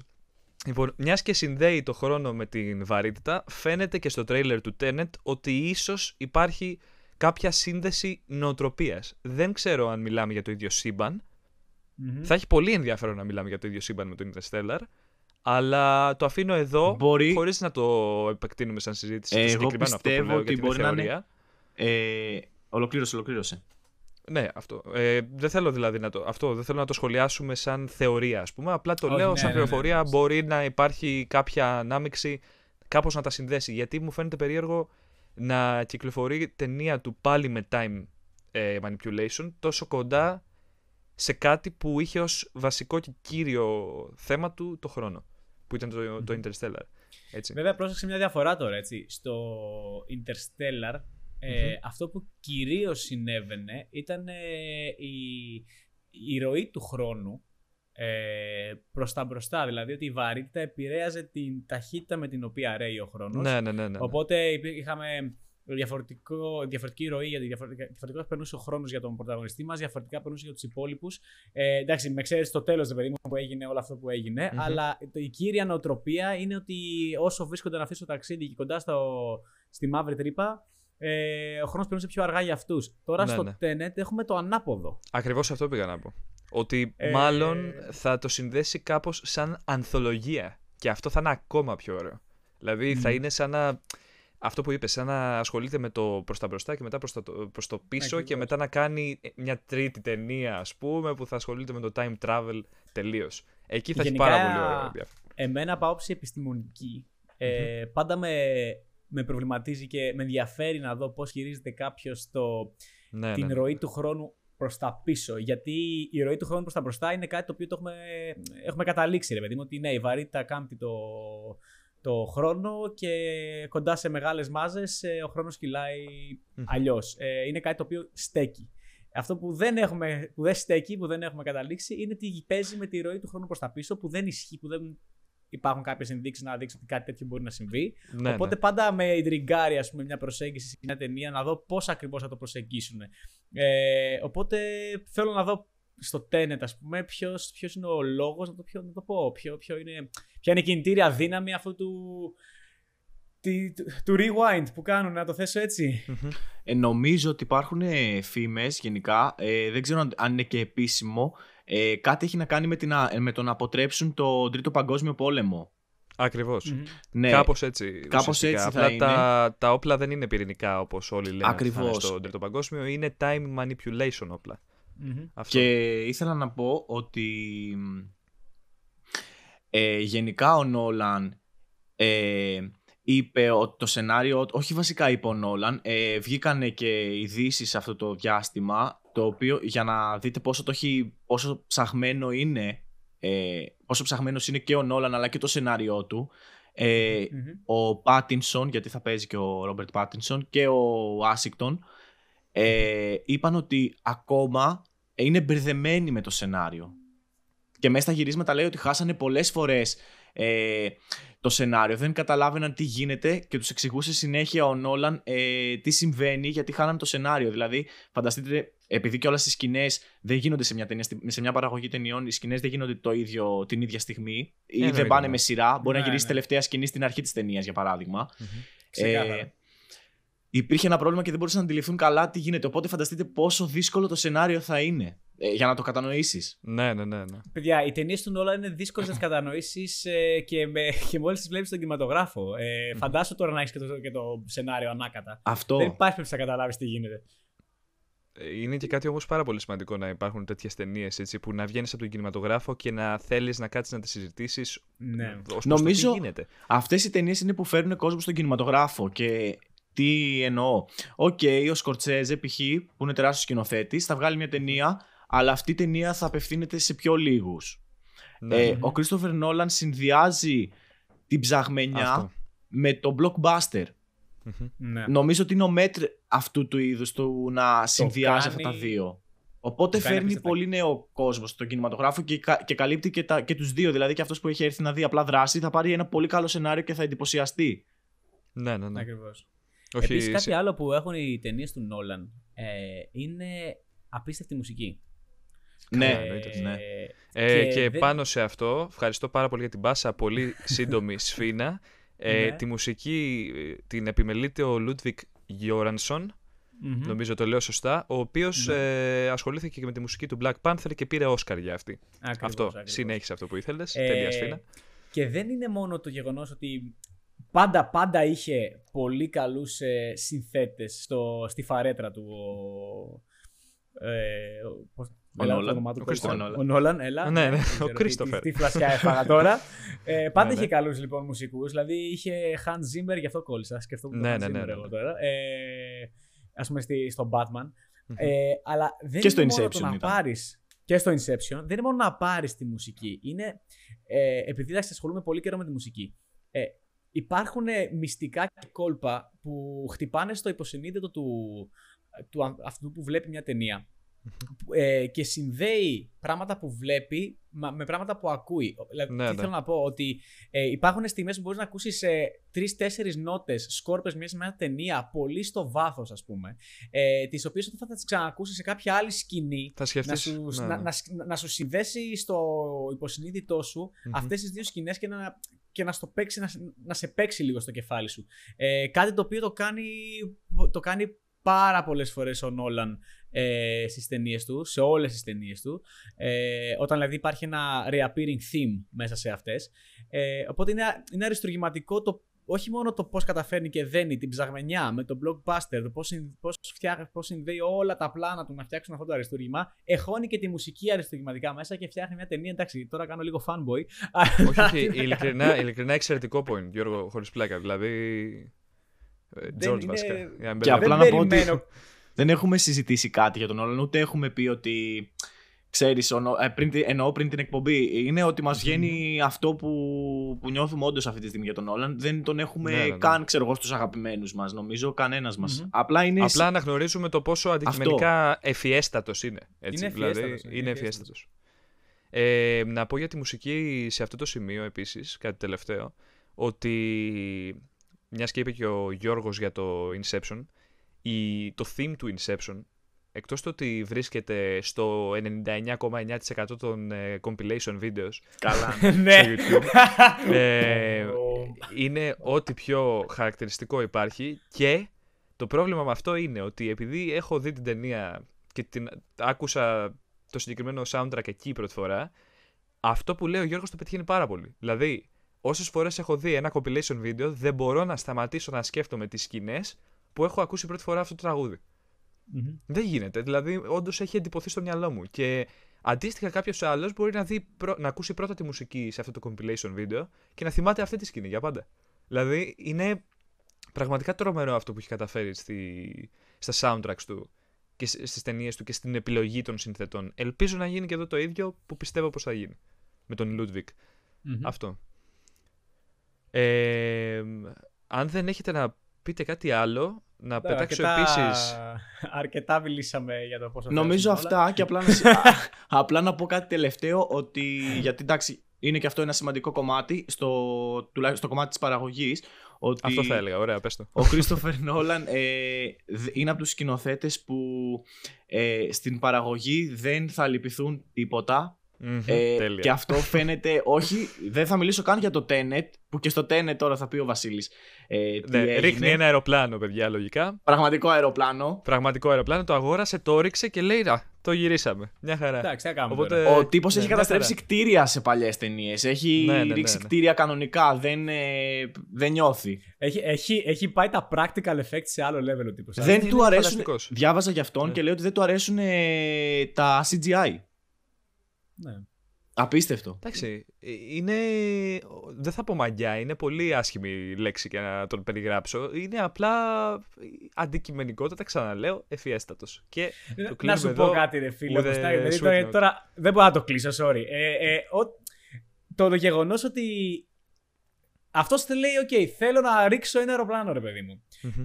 Λοιπόν, μιας και συνδέει το χρόνο με την βαρύτητα, φαίνεται και στο τρέιλερ του Tenet ότι ίσως υπάρχει κάποια σύνδεση νοοτροπίας. Δεν ξέρω αν μιλάμε για το ίδιο σύμπαν. Μμμ. Θα έχει πολύ ενδιαφέρον να μιλάμε για το ίδιο σύμπαν με το Interstellar. Αλλά το αφήνω εδώ, Μπορεί- χωρίς να το επεκτείνουμε σαν συζήτηση. Ε, το εγώ συγκεκριμένο αυτό που πιστεύω λέω, ότι γιατί είναι μπορεί να είναι- θεωρία. Ε, ολοκλήρωσε, ολοκλήρωσε. Ναι, αυτό. Ε, δεν θέλω δηλαδή να το, αυτό δεν θέλω να το σχολιάσουμε σαν θεωρία, ας πούμε. Απλά το Όχι, λέω ναι, σαν ναι, ναι. πληροφορία. Μπορεί να υπάρχει κάποια ανάμειξη, κάπως να τα συνδέσει. Γιατί μου φαίνεται περίεργο να κυκλοφορεί ταινία του πάλι με time ε, manipulation τόσο κοντά σε κάτι που είχε ως βασικό και κύριο θέμα του το χρόνο. Που ήταν το, το Interstellar. Έτσι. Βέβαια, πρόσεξε μια διαφορά τώρα. Έτσι. Στο Interstellar, ε, Μμμ. αυτό που κυρίως συνέβαινε ήταν ε, η, η ροή του χρόνου ε, προς τα μπροστά. Δηλαδή ότι η βαρύτητα επηρέαζε την ταχύτητα με την οποία ρέει ο χρόνος. Ναι, ναι, ναι. ναι, ναι. Οπότε υπή- είχαμε διαφορετικό, διαφορετική ροή, γιατί διαφορετικά, διαφορετικά περνούσε ο χρόνος για τον πρωταγωνιστή μας, διαφορετικά περνούσε για τους υπόλοιπους. Ε, εντάξει, με ξέρεις το τέλος, παιδί μου, που έγινε όλο αυτό που έγινε. Μμμ. Αλλά το- η κύρια νοοτροπία είναι ότι όσο βρίσκονταν αυτοί στο ταξίδι και κοντά στο, στη μαύρη τρύπα, ε, ο χρόνος περνούσε πιο αργά για αυτούς. Τώρα Ναι, στο ναι. Tenet έχουμε το ανάποδο. Ακριβώς αυτό πήγα να πω. Ότι Ε, μάλλον θα το συνδέσει κάπως σαν ανθολογία. Και αυτό θα είναι ακόμα πιο ωραίο. Δηλαδή θα Μμμ. είναι σαν να... Αυτό που είπες, σαν να ασχολείται με το προς τα μπροστά και μετά προς, τα, προς το πίσω και Ακριβώς. μετά να κάνει μια τρίτη ταινία, ας πούμε, που θα ασχολείται με το time travel τελείως. Εκεί θα Γενικά, έχει πάρα πολύ ωραίο ενδιαφέρον. Εμένα από άποψη επιστημονική, ε, πάντα με, με προβληματίζει και με ενδιαφέρει να δω πώς χειρίζεται κάποιος το, Ναι, την ναι. ροή του χρόνου προς τα πίσω. Γιατί η ροή του χρόνου προς τα μπροστά είναι κάτι το οποίο το έχουμε, έχουμε καταλήξει, ρε παιδί μου, ότι ναι, η βαρύτητα κάμπτει το, το χρόνο και κοντά σε μεγάλες μάζες ε, ο χρόνος κυλάει Μμμ. αλλιώς. Ε, είναι κάτι το οποίο στέκει. Αυτό που δεν, έχουμε, που δεν στέκει, που δεν έχουμε καταλήξει, είναι ότι παίζει με τη ροή του χρόνου προς τα πίσω, που δεν ισχύει, που δεν υπάρχουν κάποιες ενδείξεις να δείξουν ότι κάτι τέτοιο μπορεί να συμβεί. Ναι, Οπότε ναι. πάντα με ιντριγκάρει ας πούμε, μια προσέγγιση σε μια ταινία να δω πώς ακριβώς θα το προσεγγίσουν. Ε, οπότε θέλω να δω στο Tenet, ας πούμε, ποιος, ποιος είναι ο λόγος, να το, ποιο, να το πω, ποιο, ποιο είναι, ποια είναι η κινητήρια δύναμη αυτού του, τη- του, του rewind που κάνουν, να το θέσω έτσι. Μμμ. Ε, νομίζω ότι υπάρχουν ε, φήμες γενικά, ε, δεν ξέρω αν- αν είναι και επίσημο, ε, κάτι έχει να κάνει με, την, α- με το να αποτρέψουν το Τρίτο Παγκόσμιο Πόλεμο. Ακριβώς. Μμμ. Ναι, Κάπως έτσι. κάπως ουσιαστικά. έτσι θα Απλά είναι. Τα, τα όπλα δεν είναι πυρηνικά όπως όλοι λένε ότι θα είναι Ακριβώς. στο Τρίτο Παγκόσμιο. Είναι time manipulation όπλα. Μμμ. Αυτό. Και ήθελα να πω ότι ε, γενικά ο Νόλαν ε, είπε ότι το σενάριο, όχι βασικά είπε ο Νόλαν, ε, βγήκανε και ειδήσεις αυτό το διάστημα, το οποίο για να δείτε πόσο, το έχει, πόσο ψαχμένο είναι, ε, πόσο ψαχμένος είναι και ο Νόλαν αλλά και το σενάριό του, ε, Μμμ. ο Πάτινσον, γιατί θα παίζει και ο Ρόμπερτ Πάτινσον και ο Άσικτον, ε, είπαν ότι ακόμα είναι μπερδεμένοι με το σενάριο. Και μέσα στα γυρίσματα λέει ότι χάσανε πολλές φορές ε, το σενάριο. Δεν καταλάβαιναν τι γίνεται και τους εξηγούσε συνέχεια ο Νόλαν ε, τι συμβαίνει γιατί χάνανε το σενάριο. Δηλαδή, φανταστείτε, επειδή και όλες οι σκηνές δεν γίνονται σε μια, ταινία, σε μια παραγωγή ταινιών, οι σκηνές δεν γίνονται το ίδιο, την ίδια στιγμή ή δεν εννοείται, πάνε ναι. με σειρά. Μπορεί Ναι, να γυρίσει ναι. τελευταία σκηνή στην αρχή της ταινίας, για παράδειγμα. Μμμ. Ξεκάθαρα. Ε, υπήρχε ένα πρόβλημα και δεν μπορούσαν να αντιληφθούν καλά τι γίνεται. Οπότε φανταστείτε πόσο δύσκολο το σενάριο θα είναι ε, για να το κατανοήσεις. Ναι, ναι, ναι. ναι. Παιδιά, οι ταινίες του Νόλα είναι δύσκολες να τις κατανοήσεις ε, και, με, και μόλις τις βλέπεις στον κινηματογράφο. Ε, φαντάσου τώρα να έχεις και το, και το σενάριο ανάκατα. Αυτό. Δεν υπάρχει περίπτωση να καταλάβεις τι γίνεται. Είναι και κάτι όμως πάρα πολύ σημαντικό να υπάρχουν τέτοιες ταινίες που να βγαίνεις από τον κινηματογράφο και να θέλεις να κάτσεις να τις συζητήσεις Ναι. ως προς Νομίζω- το τι γίνεται. Αυτές οι ταινίες είναι που φέρνουν κόσμο στον κινηματογράφο. Και τι εννοώ. ΟΚ, ο Σκορσέζε π.χ. που είναι τεράστιος σκηνοθέτης, θα βγάλει μια ταινία, αλλά αυτή η ταινία θα απευθύνεται σε πιο λίγους. Ναι, Ε, ναι. ο Κρίστοφερ Νόλαν συνδυάζει την ψαγμενιά Αυτό. με το blockbuster. Μμμ. Ναι. Νομίζω ότι είναι ο μετρ αυτού του είδους του να συνδυάζει αυτά τα κάνει- δύο. Οπότε το κάνει φέρνει απίστευτα. πολύ νέο κόσμο στον κινηματογράφο και, κα- και καλύπτει και, τα, και τους δύο. Δηλαδή και αυτός που έχει έρθει να δει απλά δράση θα πάρει ένα πολύ καλό σενάριο και θα εντυπωσιαστεί. ναι, ναι, ναι. Ακριβώς. Όχι, Επίσης κάτι σε- άλλο που έχουν οι ταινίες του Νόλαν ε, είναι απίστευτη μουσική. Ναι, Καλά, εννοείται, ναι. Ε, Και και δεν- πάνω σε αυτό, ευχαριστώ πάρα πολύ για την πάσα, πολύ σύντομη σφίνα. Ε, Ναι. Τη μουσική ε, την επιμελείται ο Λούντβικ Γιόρανσον, Μμμ. νομίζω το λέω σωστά, ο οποίος Ναι. ε, ασχολήθηκε και με τη μουσική του Black Panther και πήρε Όσκαρ για αυτή. Ακριβώς, αυτό, ακριβώς. συνέχισε αυτό που ήθελες, Ε, τέλεια σφίνα. Και δεν είναι μόνο το γεγονός ότι πάντα πάντα είχε πολύ καλούς ε, συνθέτες στο, στη φαρέτρα του ο, ε, ο, πώς, Ο έλα, το Νόλαν. όνομά του Ο πώς Christopher ήταν. Nolan. Ο Νόλαν, έλα. Ναι, ναι, δεν ο ξέρω τι- Christopher. Τι, τι φλασιά έφαγα τώρα. Ε, πάντα Ναι, είχε ναι. καλούς λοιπόν μουσικούς. Δηλαδή είχε Hans Zimmer, γι' αυτό κόλλησα. Σκεφτόμουν Ναι, τον ναι, Hans ναι, Zimmer ναι, εγώ ναι. τώρα. Ε, ας πούμε στη, στο Batman. Μμμ. Ε, αλλά δεν Και στο είναι μόνο το Inception να ήταν. πάρεις και στο Inception, δεν είναι μόνο να πάρεις τη μουσική. Είναι, ε, επειδή εντάξει, ασχολούμαι πολύ καιρό με τη μουσική. Ε, υπάρχουν ε, μυστικά και κόλπα που χτυπάνε στο υποσυνείδητο του, του αν- αυτού που βλέπει μια ταινία ε, και συνδέει πράγματα που βλέπει μα- με πράγματα που ακούει. Δηλαδή, Ναι, τι ναι. θέλω να πω, ότι ε, υπάρχουν στιγμές που μπορείς να ακούσεις ε, τρεις-τέσσερις νότες, σκόρπες μιας σε μια ταινία, πολύ στο βάθος ας πούμε, ε, τις οποίες όταν θα τις ξανακούσεις σε κάποια άλλη σκηνή, Θα να σκεφτείς... σου, ναι, να, ναι. να, σ- να σου συνδέσει στο υποσυνείδητό σου Μμμ. αυτές τις δύο σκηνές και να, και να, στο παίξει, να, σ- να σε παίξει λίγο στο κεφάλι σου. Ε, κάτι το οποίο το κάνει, το κάνει πάρα πολλές φορές ο Νόλαν ε, στις ταινίες του, σε όλες τις ταινίες του, ε, όταν δηλαδή υπάρχει ένα reappearing theme μέσα σε αυτές. Ε, οπότε είναι, είναι αριστουργηματικό το όχι μόνο το πώς καταφέρνει και δένει την ψαγμενιά με το blockbuster, το πώς, συν- πώς, φτιά, πώς συνδέει όλα τα πλάνα του να φτιάξουν αυτό το αριστούργημα, εχώνει και τη μουσική αριστουργηματικά μέσα και φτιάχνει μια ταινία. Εντάξει, τώρα κάνω λίγο fanboy. όχι, όχι, ειλικρινά, ειλικρινά εξαιρετικό point, Γιώργο, χωρίς πλάκα. Δηλαδή... ε, Δεν George είναι- βασικά. για να μην Και μπερδεύουμε. απλά δεν να πω ότι- περιμένω. Δεν έχουμε συζητήσει κάτι για τον Νόλαν, ούτε έχουμε πει ότι. Ξέρεις, ο Νο- ε, πριν, την- εννοώ πριν την εκπομπή, είναι ότι μας βγαίνει αυτό που, που νιώθουμε όντως αυτή τη στιγμή για τον Νόλαν. Δεν τον έχουμε Ναι, ναι, ναι. καν, ξέρω εγώ, στους αγαπημένους μας, νομίζω, κανένας μας. Μμμ. Απλά είναι... Απλά αναγνωρίζουμε το πόσο αντικειμενικά ευφιέστατος είναι. Έτσι, Είναι δηλαδή, ευφιέστατος, είναι είναι ευφιέστατος. Ε, να πω για τη μουσική σε αυτό το σημείο επίσης, κάτι τελευταίο, ότι μιας και είπε και ο Γιώργος για το Inception, η, το theme του Inception, εκτός το ότι βρίσκεται στο 99,9% των ε, compilation videos Καλά. ναι. στο YouTube, ε, Ο- είναι ό,τι πιο χαρακτηριστικό υπάρχει και το πρόβλημα με αυτό είναι ότι επειδή έχω δει την ταινία και την άκουσα το συγκεκριμένο soundtrack εκεί πρώτη φορά, αυτό που λέει ο Γιώργος το πετυχαίνει πάρα πολύ. Δηλαδή, όσες φορές έχω δει ένα compilation video, δεν μπορώ να σταματήσω να σκέφτομαι τις σκηνές που έχω ακούσει πρώτη φορά αυτό το τραγούδι. Μμμ. Δεν γίνεται. Δηλαδή, όντως έχει εντυπωθεί στο μυαλό μου. Και αντίστοιχα, κάποιος άλλος μπορεί να, δει, πρω- να ακούσει πρώτα τη μουσική σε αυτό το compilation video και να θυμάται αυτή τη σκηνή για πάντα. Δηλαδή, είναι πραγματικά τρομερό αυτό που έχει καταφέρει στη, στα soundtracks του και σ- στις ταινίες του και στην επιλογή των συνθετών. Ελπίζω να γίνει και εδώ το ίδιο που πιστεύω πως θα γίνει με τον Ludwig. Μμμ. Αυτό. Ε, αν δεν έχετε να πείτε κάτι άλλο, να Τώρα, πετάξω αρκετά- επίσης... Αρκετά μιλήσαμε για το πόσο Νομίζω φέρνουν όλα. αυτά και απλά να, συ- α, απλά να πω κάτι τελευταίο ότι γιατί εντάξει είναι και αυτό ένα σημαντικό κομμάτι στο, τουλάχιστον στο κομμάτι της παραγωγής ότι Αυτό θα έλεγα, ωραία, πες το. ο Christopher Νόλαν ε, δ- είναι από τους σκηνοθέτες που ε, στην παραγωγή δεν θα λυπηθούν τίποτα Μμμ, Ε, τέλεια. και αυτό φαίνεται, όχι, δεν θα μιλήσω καν για το Tenet, που και στο Tenet τώρα θα πει ο Βασίλης ε, τι Ναι, έγινε. ρίχνει ένα αεροπλάνο, παιδιά, λογικά. Πραγματικό αεροπλάνο. Πραγματικό αεροπλάνο, το αγόρασε, το έριξε και λέει Να, το γυρίσαμε. Μια χαρά. Εντάξει, τι να κάνουμε. Οπότε- τώρα. Ο τύπος ναι, έχει μια καταστρέψει χαρά. κτίρια σε παλιές ταινίες. Έχει Ναι, ναι, ναι, ρίξει ναι. κτίρια κανονικά. Δεν, ε, δεν νιώθει. Έχει, έχει, έχει πάει τα practical effects σε άλλο level ο τύπος. δεν είναι του αρέσουν. φανταστικός. Διάβαζα για αυτόν Ναι. και λέει ότι δεν του αρέσουν ε, τα CGI. Ναι. Απίστευτο. Εντάξει, ε, είναι. Δεν θα πω μαγιά, είναι πολύ άσχημη λέξη για να τον περιγράψω. Είναι απλά αντικειμενικότατα, ξαναλέω, εφιέστατος. Και το να κλείνουμε σου εδώ. πω κάτι, ρε φίλε. with a Κωστάκη, δηλαδή, sweet τώρα, note. τώρα δεν μπορώ να το κλείσω, sorry. Ε, ε, ο- το το γεγονός ότι. Αυτός te λέει, OK, θέλω να ρίξω ένα αεροπλάνο, ρε παιδί μου. Μμμ.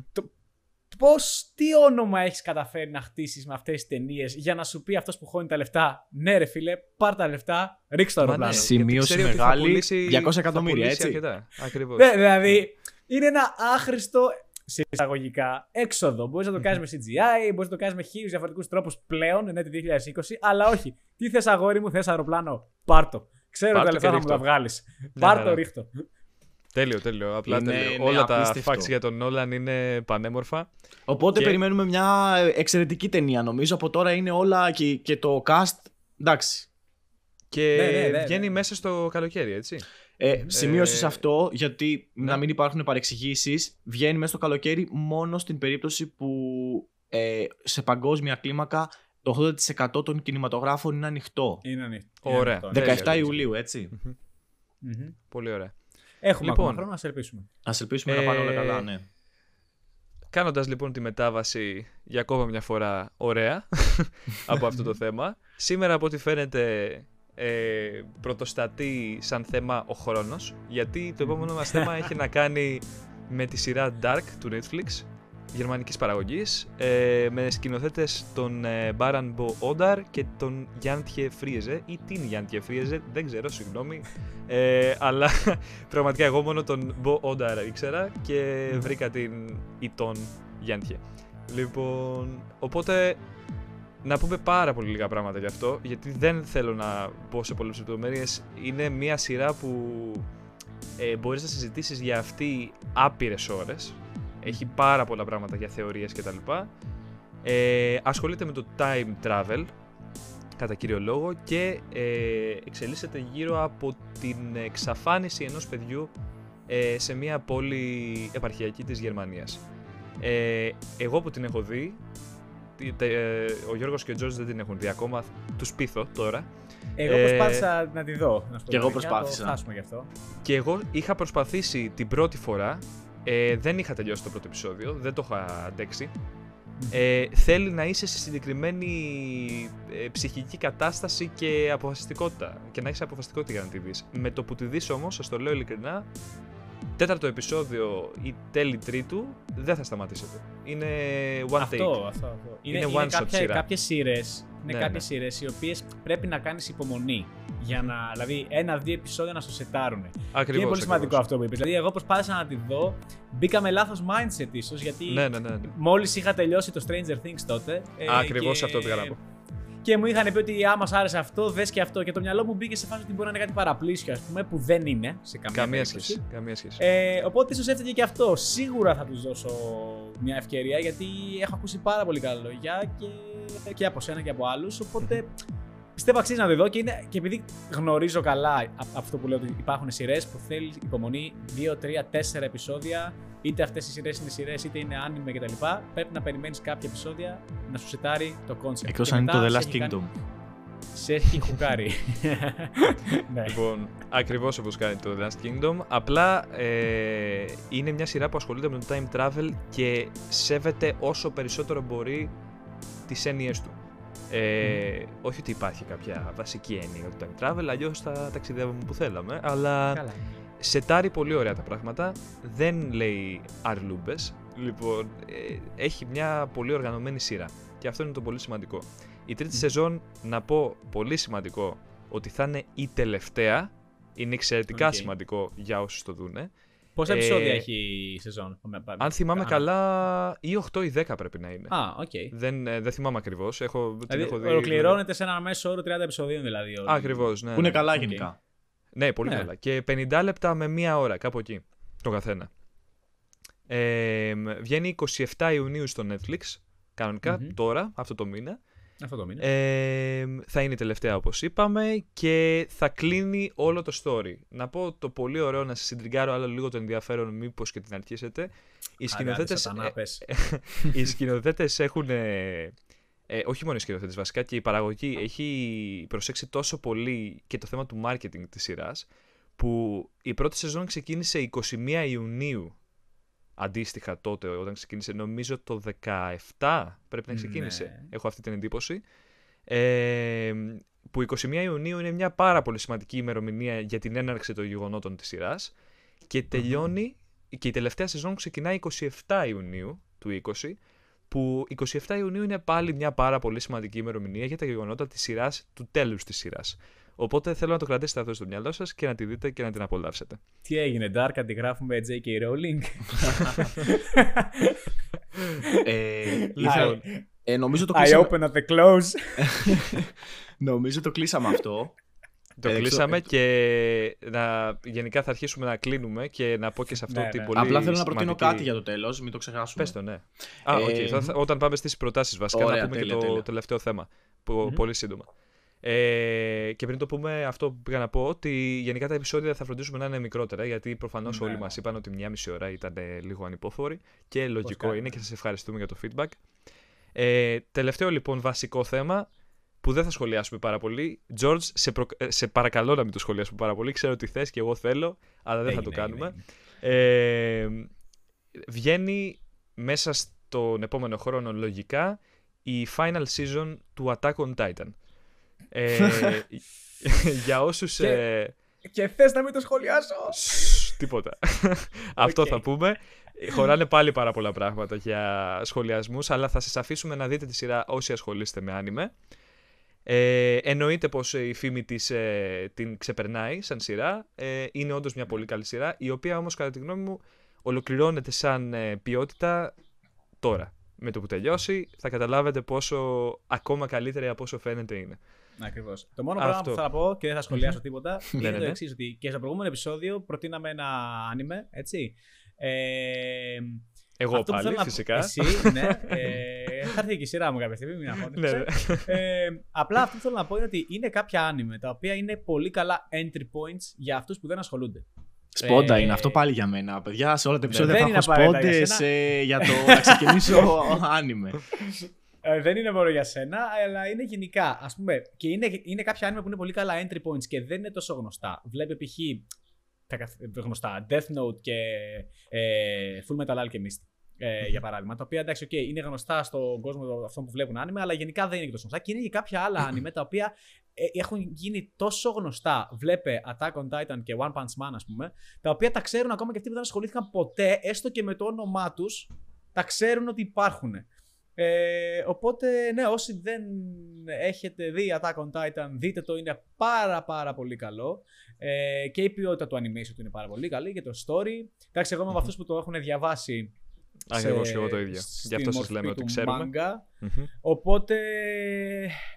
Πώς, τι όνομα έχεις καταφέρει να χτίσεις με αυτές τις ταινίες για να σου πει αυτός που χώνει τα λεφτά, Ναι, ρε φίλε, πάρ τα λεφτά, ρίξ το Μα ναι, αεροπλάνο. Συ- Σημείωση γιατί ξέρει ότι θα μεγάλη, πουλήσει- 200 θα εκατομμύρια, πουλήσει έτσι. Αρκετά. Ακριβώς. Ναι, δηλαδή είναι ένα άχρηστο σε εισαγωγικά έξοδο. Μπορείς να το κάνεις με CGI, μπορείς να το κάνεις με χίλιους διαφορετικούς τρόπους πλέον, ναι, το 2020, αλλά όχι. Τι θες, αγόρι μου, θες αεροπλάνο, πάρτο. Ξέρω Πάρ' τα το λεφτά και θα μου τα ρίχτω. βγάλει. Μια Πάρτο, χαρά. Ρίχτω. Τέλειο, τέλειο. Απλά Είναι, τέλειο. ναι, Όλα τα απίστευτο. facts για τον Νόλαν είναι πανέμορφα. Οπότε Και- περιμένουμε μια εξαιρετική ταινία. Νομίζω από τώρα είναι όλα και, και το cast. Εντάξει. Και Ναι, ναι, ναι, βγαίνει ναι. μέσα στο καλοκαίρι, έτσι. Ε, σημείωσες σε Ε, αυτό γιατί ναι. να μην υπάρχουν παρεξηγήσεις. Βγαίνει μέσα στο καλοκαίρι μόνο στην περίπτωση που ε, σε παγκόσμια κλίμακα το 80% των κινηματογράφων είναι ανοιχτό. Είναι ανοιχτό. Ωραία. Είναι ανοιχτό, ναι. 17 τέλεια, Ιουλίου, έτσι. Μμμ. Πολύ ωραία. Έχουμε Λοιπόν. ακόμα χρόνο να σε ελπίσουμε. Α ελπίσουμε να πάνε όλα Ε, καλά, ναι. Κάνοντας λοιπόν τη μετάβαση για ακόμα μια φορά ωραία από αυτό το θέμα. Σήμερα από ό,τι φαίνεται ε, πρωτοστατεί σαν θέμα ο χρόνος γιατί το επόμενο μας θέμα έχει να κάνει με τη σειρά Dark του Netflix γερμανικής παραγωγής ε, με σκηνοθέτες τον ε, Baran Bo Odar και τον Γιάντje Φρίεζε ή την Γιάντje Φρίεζε, δεν ξέρω, συγγνώμη ε, αλλά πραγματικά εγώ μόνο τον Bo Odar ήξερα και βρήκα την ή τον Γιάντje λοιπόν, οπότε να πούμε πάρα πολύ λίγα πράγματα γι' αυτό, γιατί δεν θέλω να πω σε πολλές λεπτομέρειες. Είναι μια σειρά που ε, μπορείς να συζητήσεις για αυτή άπειρες ώρες. Έχει πάρα πολλά πράγματα για θεωρίες κτλ. Ε, ασχολείται με το time travel, κατά κύριο λόγο, και ε, εξελίσσεται γύρω από την εξαφάνιση ενός παιδιού ε, σε μια πόλη επαρχιακή της Γερμανίας. Ε, εγώ που την έχω δει, τι- τε- ε, ο Γιώργος και ο Τζόρτζ δεν την έχουν δει ακόμα, τους πείθω τώρα. Εγώ Ε, προσπάθησα να τη δω. Να σου πω κι εγώ την αλήθεια, προσπάθησα. Το χάσουμε γι' αυτό. Και εγώ είχα προσπαθήσει την πρώτη φορά, ε, δεν είχα τελειώσει το πρώτο επεισόδιο, δεν το είχα αντέξει. Ε, θέλει να είσαι σε συγκεκριμένη ε, ψυχική κατάσταση και αποφασιστικότητα. Και να έχεις αποφασιστικότητα για να τη δεις. Με το που τη δεις όμως, σας το λέω ειλικρινά, τέταρτο επεισόδιο ή τέλη τρίτου, δεν θα σταματήσετε. Είναι one αυτό, take. αυτό, αυτό. Είναι Είναι, one είναι shot κάποια, σειρά. κάποιες σειρές, είναι Ναι, κάποιες σειρές οι οποίες πρέπει να κάνεις υπομονή. Για να, δηλαδή, ένα-δύο επεισόδια να σου σετάρουν. Και Ακριβώς, είναι πολύ σημαντικό ακριβώς. αυτό που είπες. Δηλαδή, εγώ προσπάθησα να τη δω. Μπήκα με λάθος mindset ίσως, γιατί Ναι, ναι, ναι. ναι. μόλις είχα τελειώσει το Stranger Things τότε. ε, Ακριβώς και- αυτό πήγα να πω. Και μου είχαν πει ότι άμα σ' άρεσε αυτό, δες και αυτό. Και το μυαλό μου μπήκε σε φάση ότι μπορεί να είναι κάτι παραπλήσιο, ας πούμε, που δεν είναι σε καμία, Καμία περίπτωση. σχέση. Καμία σχέση. Ε, οπότε ίσως έφταιγε και αυτό. Σίγουρα θα τους δώσω μια ευκαιρία γιατί έχω ακούσει πάρα πολύ καλά λόγια και, και από σένα και από άλλους. Οπότε πιστεύω αξίζει να τη δω και, είναι, και επειδή γνωρίζω καλά α- αυτό που λέω ότι υπάρχουν σειρές που θέλει υπομονή 2, 3, 4 επεισόδια. Είτε αυτές οι σειρές είναι σειρές, είτε είναι anime κτλ. Πρέπει να περιμένεις κάποια επεισόδια να σου σετάρει το concept. Εκτός Και αν είναι μετά το The σε Last έχει κάνει- Kingdom. Σε έχει χουκάρει. ναι. Λοιπόν, ακριβώς όπως κάνει το Last Kingdom. Απλά ε, είναι μια σειρά που ασχολείται με το time travel και σέβεται όσο περισσότερο μπορεί τις έννοιε του. Ε, Όχι ότι υπάρχει κάποια βασική έννοια για το time travel, αλλιώς θα ταξιδεύουμε που θέλαμε. Αλλά Καλά. σετάρει πολύ ωραία τα πράγματα. Δεν λέει αρλούμπες. Λοιπόν, ε, έχει μια πολύ οργανωμένη σειρά. Και αυτό είναι το πολύ σημαντικό. Η τρίτη σεζόν, να πω πολύ σημαντικό, ότι θα είναι η τελευταία. Είναι εξαιρετικά ΟΚ. σημαντικό για όσους το δούνε. Πόσα Ε, επεισόδια έχει η σεζόν; Αν θυμάμαι Α, καλά, ή 8 ή 10 πρέπει να είναι. Α, ΟΚ. Δεν, ε, δεν θυμάμαι ακριβώς. Έχω, την Δηλαδή, έχω δει. ολοκληρώνεται σε ένα μέσο όρο 30 επεισοδίων δηλαδή. όλη. Ακριβώς, ναι. Που είναι ναι. καλά ΟΚ. γενικά. Ναι, πολύ Ναι. καλά. Και 50 λεπτά με μία ώρα, κάπου εκεί. Το καθένα. Ε, βγαίνει 27 Ιουνίου στο Netflix. κανονικά Μμμ. τώρα, αυτό το μήνα. Αυτό το μήνα. Ε, θα είναι η τελευταία όπως είπαμε και θα κλείνει όλο το story. Να πω το πολύ ωραίο, να σας ιντριγκάρω άλλο λίγο το ενδιαφέρον μήπως και την αρχίσετε. Οι σκηνοθέτες, Σατανά, ε, πες. οι σκηνοθέτες έχουν... ε, ε, όχι μόνο οι σκηνοθέτες βασικά και η παραγωγή έχει προσέξει τόσο πολύ και το θέμα του marketing της σειράς που η πρώτη σεζόν ξεκίνησε 21 Ιουνίου αντίστοιχα τότε όταν ξεκίνησε νομίζω το 17 πρέπει να ξεκίνησε Ναι. έχω αυτή την εντύπωση ε, που 21 Ιουνίου είναι μια πάρα πολύ σημαντική ημερομηνία για την έναρξη των γεγονότων της σειράς και τελειώνει και η τελευταία σεζόν ξεκινάει 27 Ιουνίου του 20 που 27 Ιουνίου είναι πάλι μια πάρα πολύ σημαντική ημερομηνία για τα γεγονότα της σειράς, του τέλους της σειράς. Οπότε θέλω να το κρατήσετε αυτό στο μυαλό σας και να τη δείτε και να την απολαύσετε. Τι έγινε, Dark, αντιγράφουμε J.K. Rowling; Ε, ήθελα- ε, νομίζω, το I κλείσαμε, open at the close. νομίζω το κλείσαμε αυτό. Το Ε, κλείσαμε εξω- και να, γενικά θα αρχίσουμε να κλείνουμε και να πω και σε αυτό Ναι, την ναι. πολύ Απλά θέλω να προτείνω σημαντική- κάτι για το τέλος, μην το ξεχάσουμε. Πες το, ναι. Α, ΟΚ. Ε, θα- θα- όταν πάμε στις προτάσεις βασικά Ωραία, να πούμε τέλεια, και το τέλεια. τελευταίο θέμα. Που, Μμμ. Πολύ σύντομα. Ε, και πριν το πούμε αυτό που πήγα να πω, ότι γενικά τα επεισόδια θα φροντίσουμε να είναι μικρότερα, γιατί προφανώς Ναι. όλοι μας είπαν ότι μια μισή ώρα ήταν ε, λίγο ανυπόφοροι και λογικό κάνουμε. είναι και σας ευχαριστούμε για το feedback. Ε, τελευταίο λοιπόν βασικό θέμα που δεν θα σχολιάσουμε πάρα πολύ. George, σε, προ- ε, σε παρακαλώ να μην το σχολιάσουμε πάρα πολύ. Ξέρω ότι θες και εγώ θέλω, αλλά δεν θα το Έγινε, κάνουμε. έγινε, Ε, βγαίνει μέσα στον επόμενο χρόνο λογικά η final season του Attack on Titan. Ε, για όσους... Και- ε, Και θες να μην το σχολιάσω; σσ, τίποτα. Αυτό ΟΚ. θα πούμε. Χωράνε πάλι πάρα πολλά πράγματα για σχολιασμούς, αλλά θα σας αφήσουμε να δείτε τη σειρά όσοι ασχολείστε με άνιμε. Ε, εννοείται πως η φήμη της ε, την ξεπερνάει σαν σειρά. Ε, είναι όντως μια πολύ καλή σειρά, η οποία όμως κατά τη γνώμη μου ολοκληρώνεται σαν ε, ποιότητα τώρα. Με το που τελειώσει θα καταλάβετε πόσο ακόμα καλύτερη από όσο φαίνεται είναι. Ακριβώς. Το μόνο Αυτό. πράγμα που θα πω και δεν θα σχολιάσω τίποτα Ναι, είναι ναι, το ναι. εξής: Ότι και στο προηγούμενο επεισόδιο προτείναμε ένα άνιμε, έτσι. Ε, Εγώ αυτό που πάλι θέλω να πω- φυσικά. Εσύ, ναι. Ε, θα έρθει και η σειρά μου κάποια στιγμή, μην Ναι, αγχώνεσαι. ναι. ε, απλά αυτό που θέλω να πω είναι ότι είναι κάποια άνιμε τα οποία είναι πολύ καλά entry points για αυτούς που δεν ασχολούνται. Σπόντα Ε, είναι αυτό πάλι για μένα. Παιδιά, σε όλα τα Ναι, επεισόδια δεν θα είναι έχω απαραίτητα για σπόντες ε, για το να ξεκινήσω άνιμε. Ε, δεν είναι μόνο για σένα, αλλά είναι γενικά. Ας πούμε, και είναι, είναι κάποια anime που είναι πολύ καλά entry points και δεν είναι τόσο γνωστά. Βλέπει π.χ. τα καθ- γνωστά Death Note και ε, Full Metal Alchemist. Ε, για παράδειγμα, τα οποία εντάξει, okay, είναι γνωστά στον κόσμο αυτών που βλέπουν anime, αλλά γενικά δεν είναι και τόσο γνωστά. Και είναι και κάποια άλλα anime τα οποία ε, έχουν γίνει τόσο γνωστά. Βλέπε Attack on Titan και One Punch Man, ας πούμε, τα οποία τα ξέρουν ακόμα και αυτοί που δεν ασχολήθηκαν ποτέ, έστω και με το όνομά τους, τα ξέρουν ότι υπάρχουν. Ε, οπότε, ναι, όσοι δεν έχετε δει Attack on Titan, δείτε το, είναι πάρα πάρα πολύ καλό. Ε, και η ποιότητα του animation του είναι πάρα πολύ καλή και το story. Εντάξει, εγώ είμαι από αυτούς που το έχουν διαβάσει. Ακριβώς σε- και εγώ το ίδιο. στη Γι' αυτό σας μορφή λέμε ότι του ξέρουμε. manga. Μμμ. Οπότε,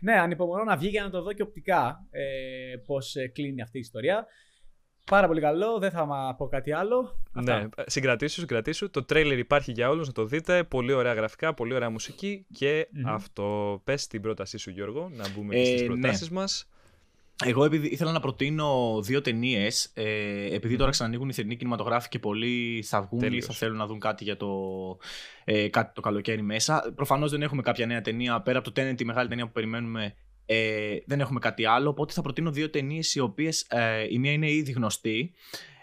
ναι, ανυπομονώ να βγει για να το δω και οπτικά ε, πώς ε, κλείνει αυτή η ιστορία. Πάρα πολύ καλό, δεν θα μας πω κάτι άλλο. Αυτά. Ναι, συγκρατήσου, συγκρατήσου. Το τρέιλερ υπάρχει για όλους, να το δείτε. Πολύ ωραία γραφικά, πολύ ωραία μουσική και Μμμ. αυτό. Πες την πρότασή σου Γιώργο, να μπούμε και Ε, στις ναι. προτάσεις μας. Εγώ επειδή ήθελα να προτείνω δύο ταινίες, ε, επειδή τώρα ξανανοίγουν οι θερινοί κινηματογράφοι και πολλοί θα βγουν Τέλειος. ή θα θέλουν να δουν κάτι για το, ε, κάτι το καλοκαίρι μέσα. Προφανώς δεν έχουμε κάποια νέα ταινία. Πέρα από το Tenet, τη μεγάλη ταινία που περιμένουμε, ε, δεν έχουμε κάτι άλλο. Οπότε θα προτείνω δύο ταινίες οι οποίες ε, η μία είναι ήδη γνωστή.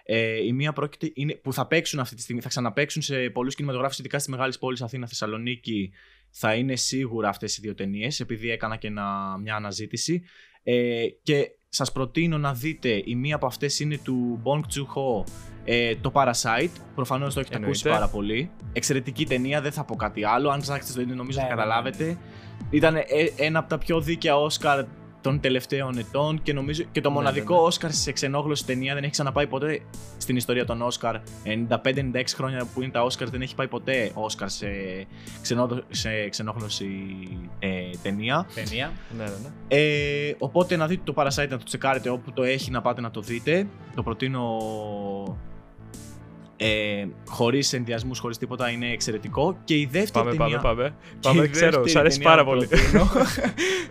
Ε, η μία πρόκειται, είναι, που θα παίξουν αυτή τη στιγμή, θα ξαναπαίξουν σε πολλούς κινηματογράφους, ειδικά στις μεγάλες πόλεις Αθήνα, Θεσσαλονίκη. Θα είναι σίγουρα αυτές οι δύο ταινίες, επειδή έκανα και ένα- μια αναζήτηση. Ε, και σας προτείνω να δείτε, η μία από αυτές είναι του Bong Joon-ho, ε, το Parasite. Προφανώς το έχετε ακούσει Εννοείται. πάρα πολύ. Εξαιρετική ταινία, δεν θα πω κάτι άλλο. Αν ψάξετε το ίδιο νομίζω Ναι, θα ναι, ναι. καταλάβετε. Ήταν ε, ένα από τα πιο δίκαια Oscar των τελευταίων ετών και νομίζω και το Ναι, μοναδικό ναι, ναι. Όσκαρ σε ξενόγλωση ταινία δεν έχει ξαναπάει ποτέ στην ιστορία των Όσκαρ. 95-96 χρόνια που είναι τα Όσκαρ δεν έχει πάει ποτέ Όσκαρ σε, ξενό, σε ξενόγλωση ε, ταινία. Ταινία. Ναι, ναι, ναι. Ε, οπότε να δείτε το Parasite να το τσεκάρετε όπου το έχει να πάτε να το δείτε. Το προτείνω ε, χωρίς ενδιασμούς, χωρίς τίποτα, είναι εξαιρετικό. Και η δεύτερη Πάμε, ταινία... πάμε, πάμε. και Πάμε, η ξέρω, δεύτερη σ' αρέσει ταινία πάρα που πολύ. προτείνω,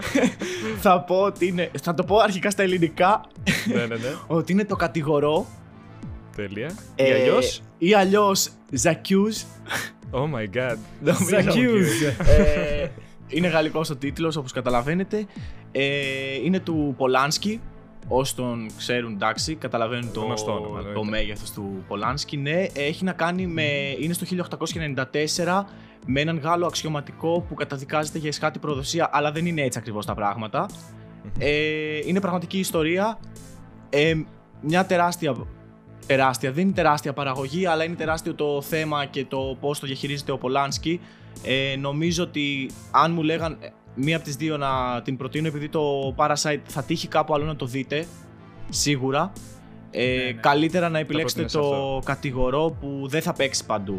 θα πω ότι είναι... Θα το πω αρχικά στα ελληνικά, ναι, ναι, ναι. ότι είναι το κατηγορό Τέλεια. ε, Ή αλλιώς; ή αλλιώς Ζακιούς. Oh my god. Accused. ε, είναι γαλλικός ο τίτλος όπως καταλαβαίνετε. Ε, είναι του Πολάνσκι. Όσοι τον ξέρουν, εντάξει, καταλαβαίνουν το, Γνωστό όνομα, το εννοείται. μέγεθος του Πολάνσκι. Ναι, έχει να κάνει με... Είναι στο 1894 με έναν Γάλλο αξιωματικό που καταδικάζεται για εσχάτη προδοσία, αλλά δεν είναι έτσι ακριβώς τα πράγματα. Ε, είναι πραγματική ιστορία. Ε, μια τεράστια, τεράστια, δεν είναι τεράστια παραγωγή, αλλά είναι τεράστιο το θέμα και το πώς το διαχειρίζεται ο Πολάνσκι. Ε, νομίζω ότι αν μου λέγαν ε, μία από τις δύο να την προτείνω επειδή το Parasite θα τύχει κάπου αλλού να το δείτε, σίγουρα. Ε, Ναι, ναι. Καλύτερα να επιλέξετε πρότεινες το αυτό. κατηγορό που δεν θα παίξει παντού.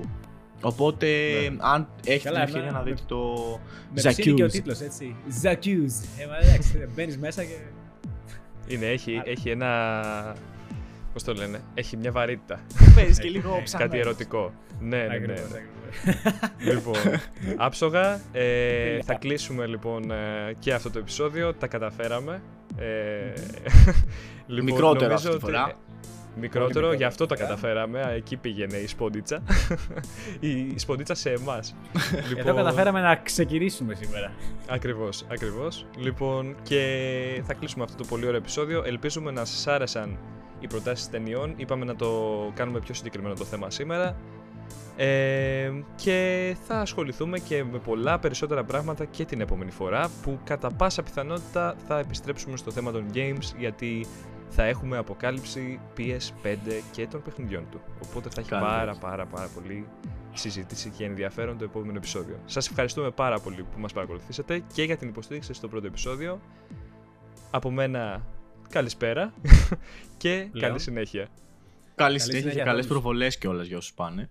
Οπότε, Ναι. αν έχετε Καλά, την ευκαιρία εμένα να δείτε το Με ψήνει και ο J'accuse. τίτλος, έτσι. J'accuse. Ε, μα εντάξει, μπαίνεις μέσα και... Είναι, έχει, Άρα. έχει ένα. Πώς το λένε, έχει μια βαρύτητα. παίζεις και λίγο Κάτι ψαγμένος. Κάτι ερωτικό. Ναι, ναι, ναι. Ακριβώς, ναι. ακριβώς. λοιπόν, άψογα. Ε, Τέλεια. θα κλείσουμε λοιπόν ε, και αυτό το επεισόδιο. Τα καταφέραμε. Ε, λοιπόν, Μικρότερο νομίζω αυτή τη ότι- φορά. Μικρότερο, μικρότερο γι' αυτό τα φυσικά. καταφέραμε. Α, Εκεί πήγαινε η σποντίτσα. η σποντίτσα σε εμάς. Εδώ καταφέραμε να ξεκινήσουμε σήμερα. Ακριβώς, ακριβώς. Λοιπόν, και θα κλείσουμε αυτό το πολύ ωραίο επεισόδιο. Ελπίζουμε να σας άρεσαν οι προτάσεις ταινιών. Είπαμε να το κάνουμε πιο συγκεκριμένο το θέμα σήμερα. Ε, και θα ασχοληθούμε και με πολλά περισσότερα πράγματα και την επόμενη φορά που κατά πάσα πιθανότητα θα επιστρέψουμε στο θέμα των games γιατί θα έχουμε αποκάλυψη PS5 και των παιχνιδιών του. Οπότε θα έχει Καλώς. πάρα πάρα πάρα πολύ συζήτηση και ενδιαφέρον το επόμενο επεισόδιο. Σας ευχαριστούμε πάρα πολύ που μας παρακολουθήσατε και για την υποστήριξη στο πρώτο επεισόδιο. Από μένα καλησπέρα και καλή συνέχεια. Καλή συνέχεια συνέχεια και για καλές όλους. προβολέ κιόλα για όσους πάνε.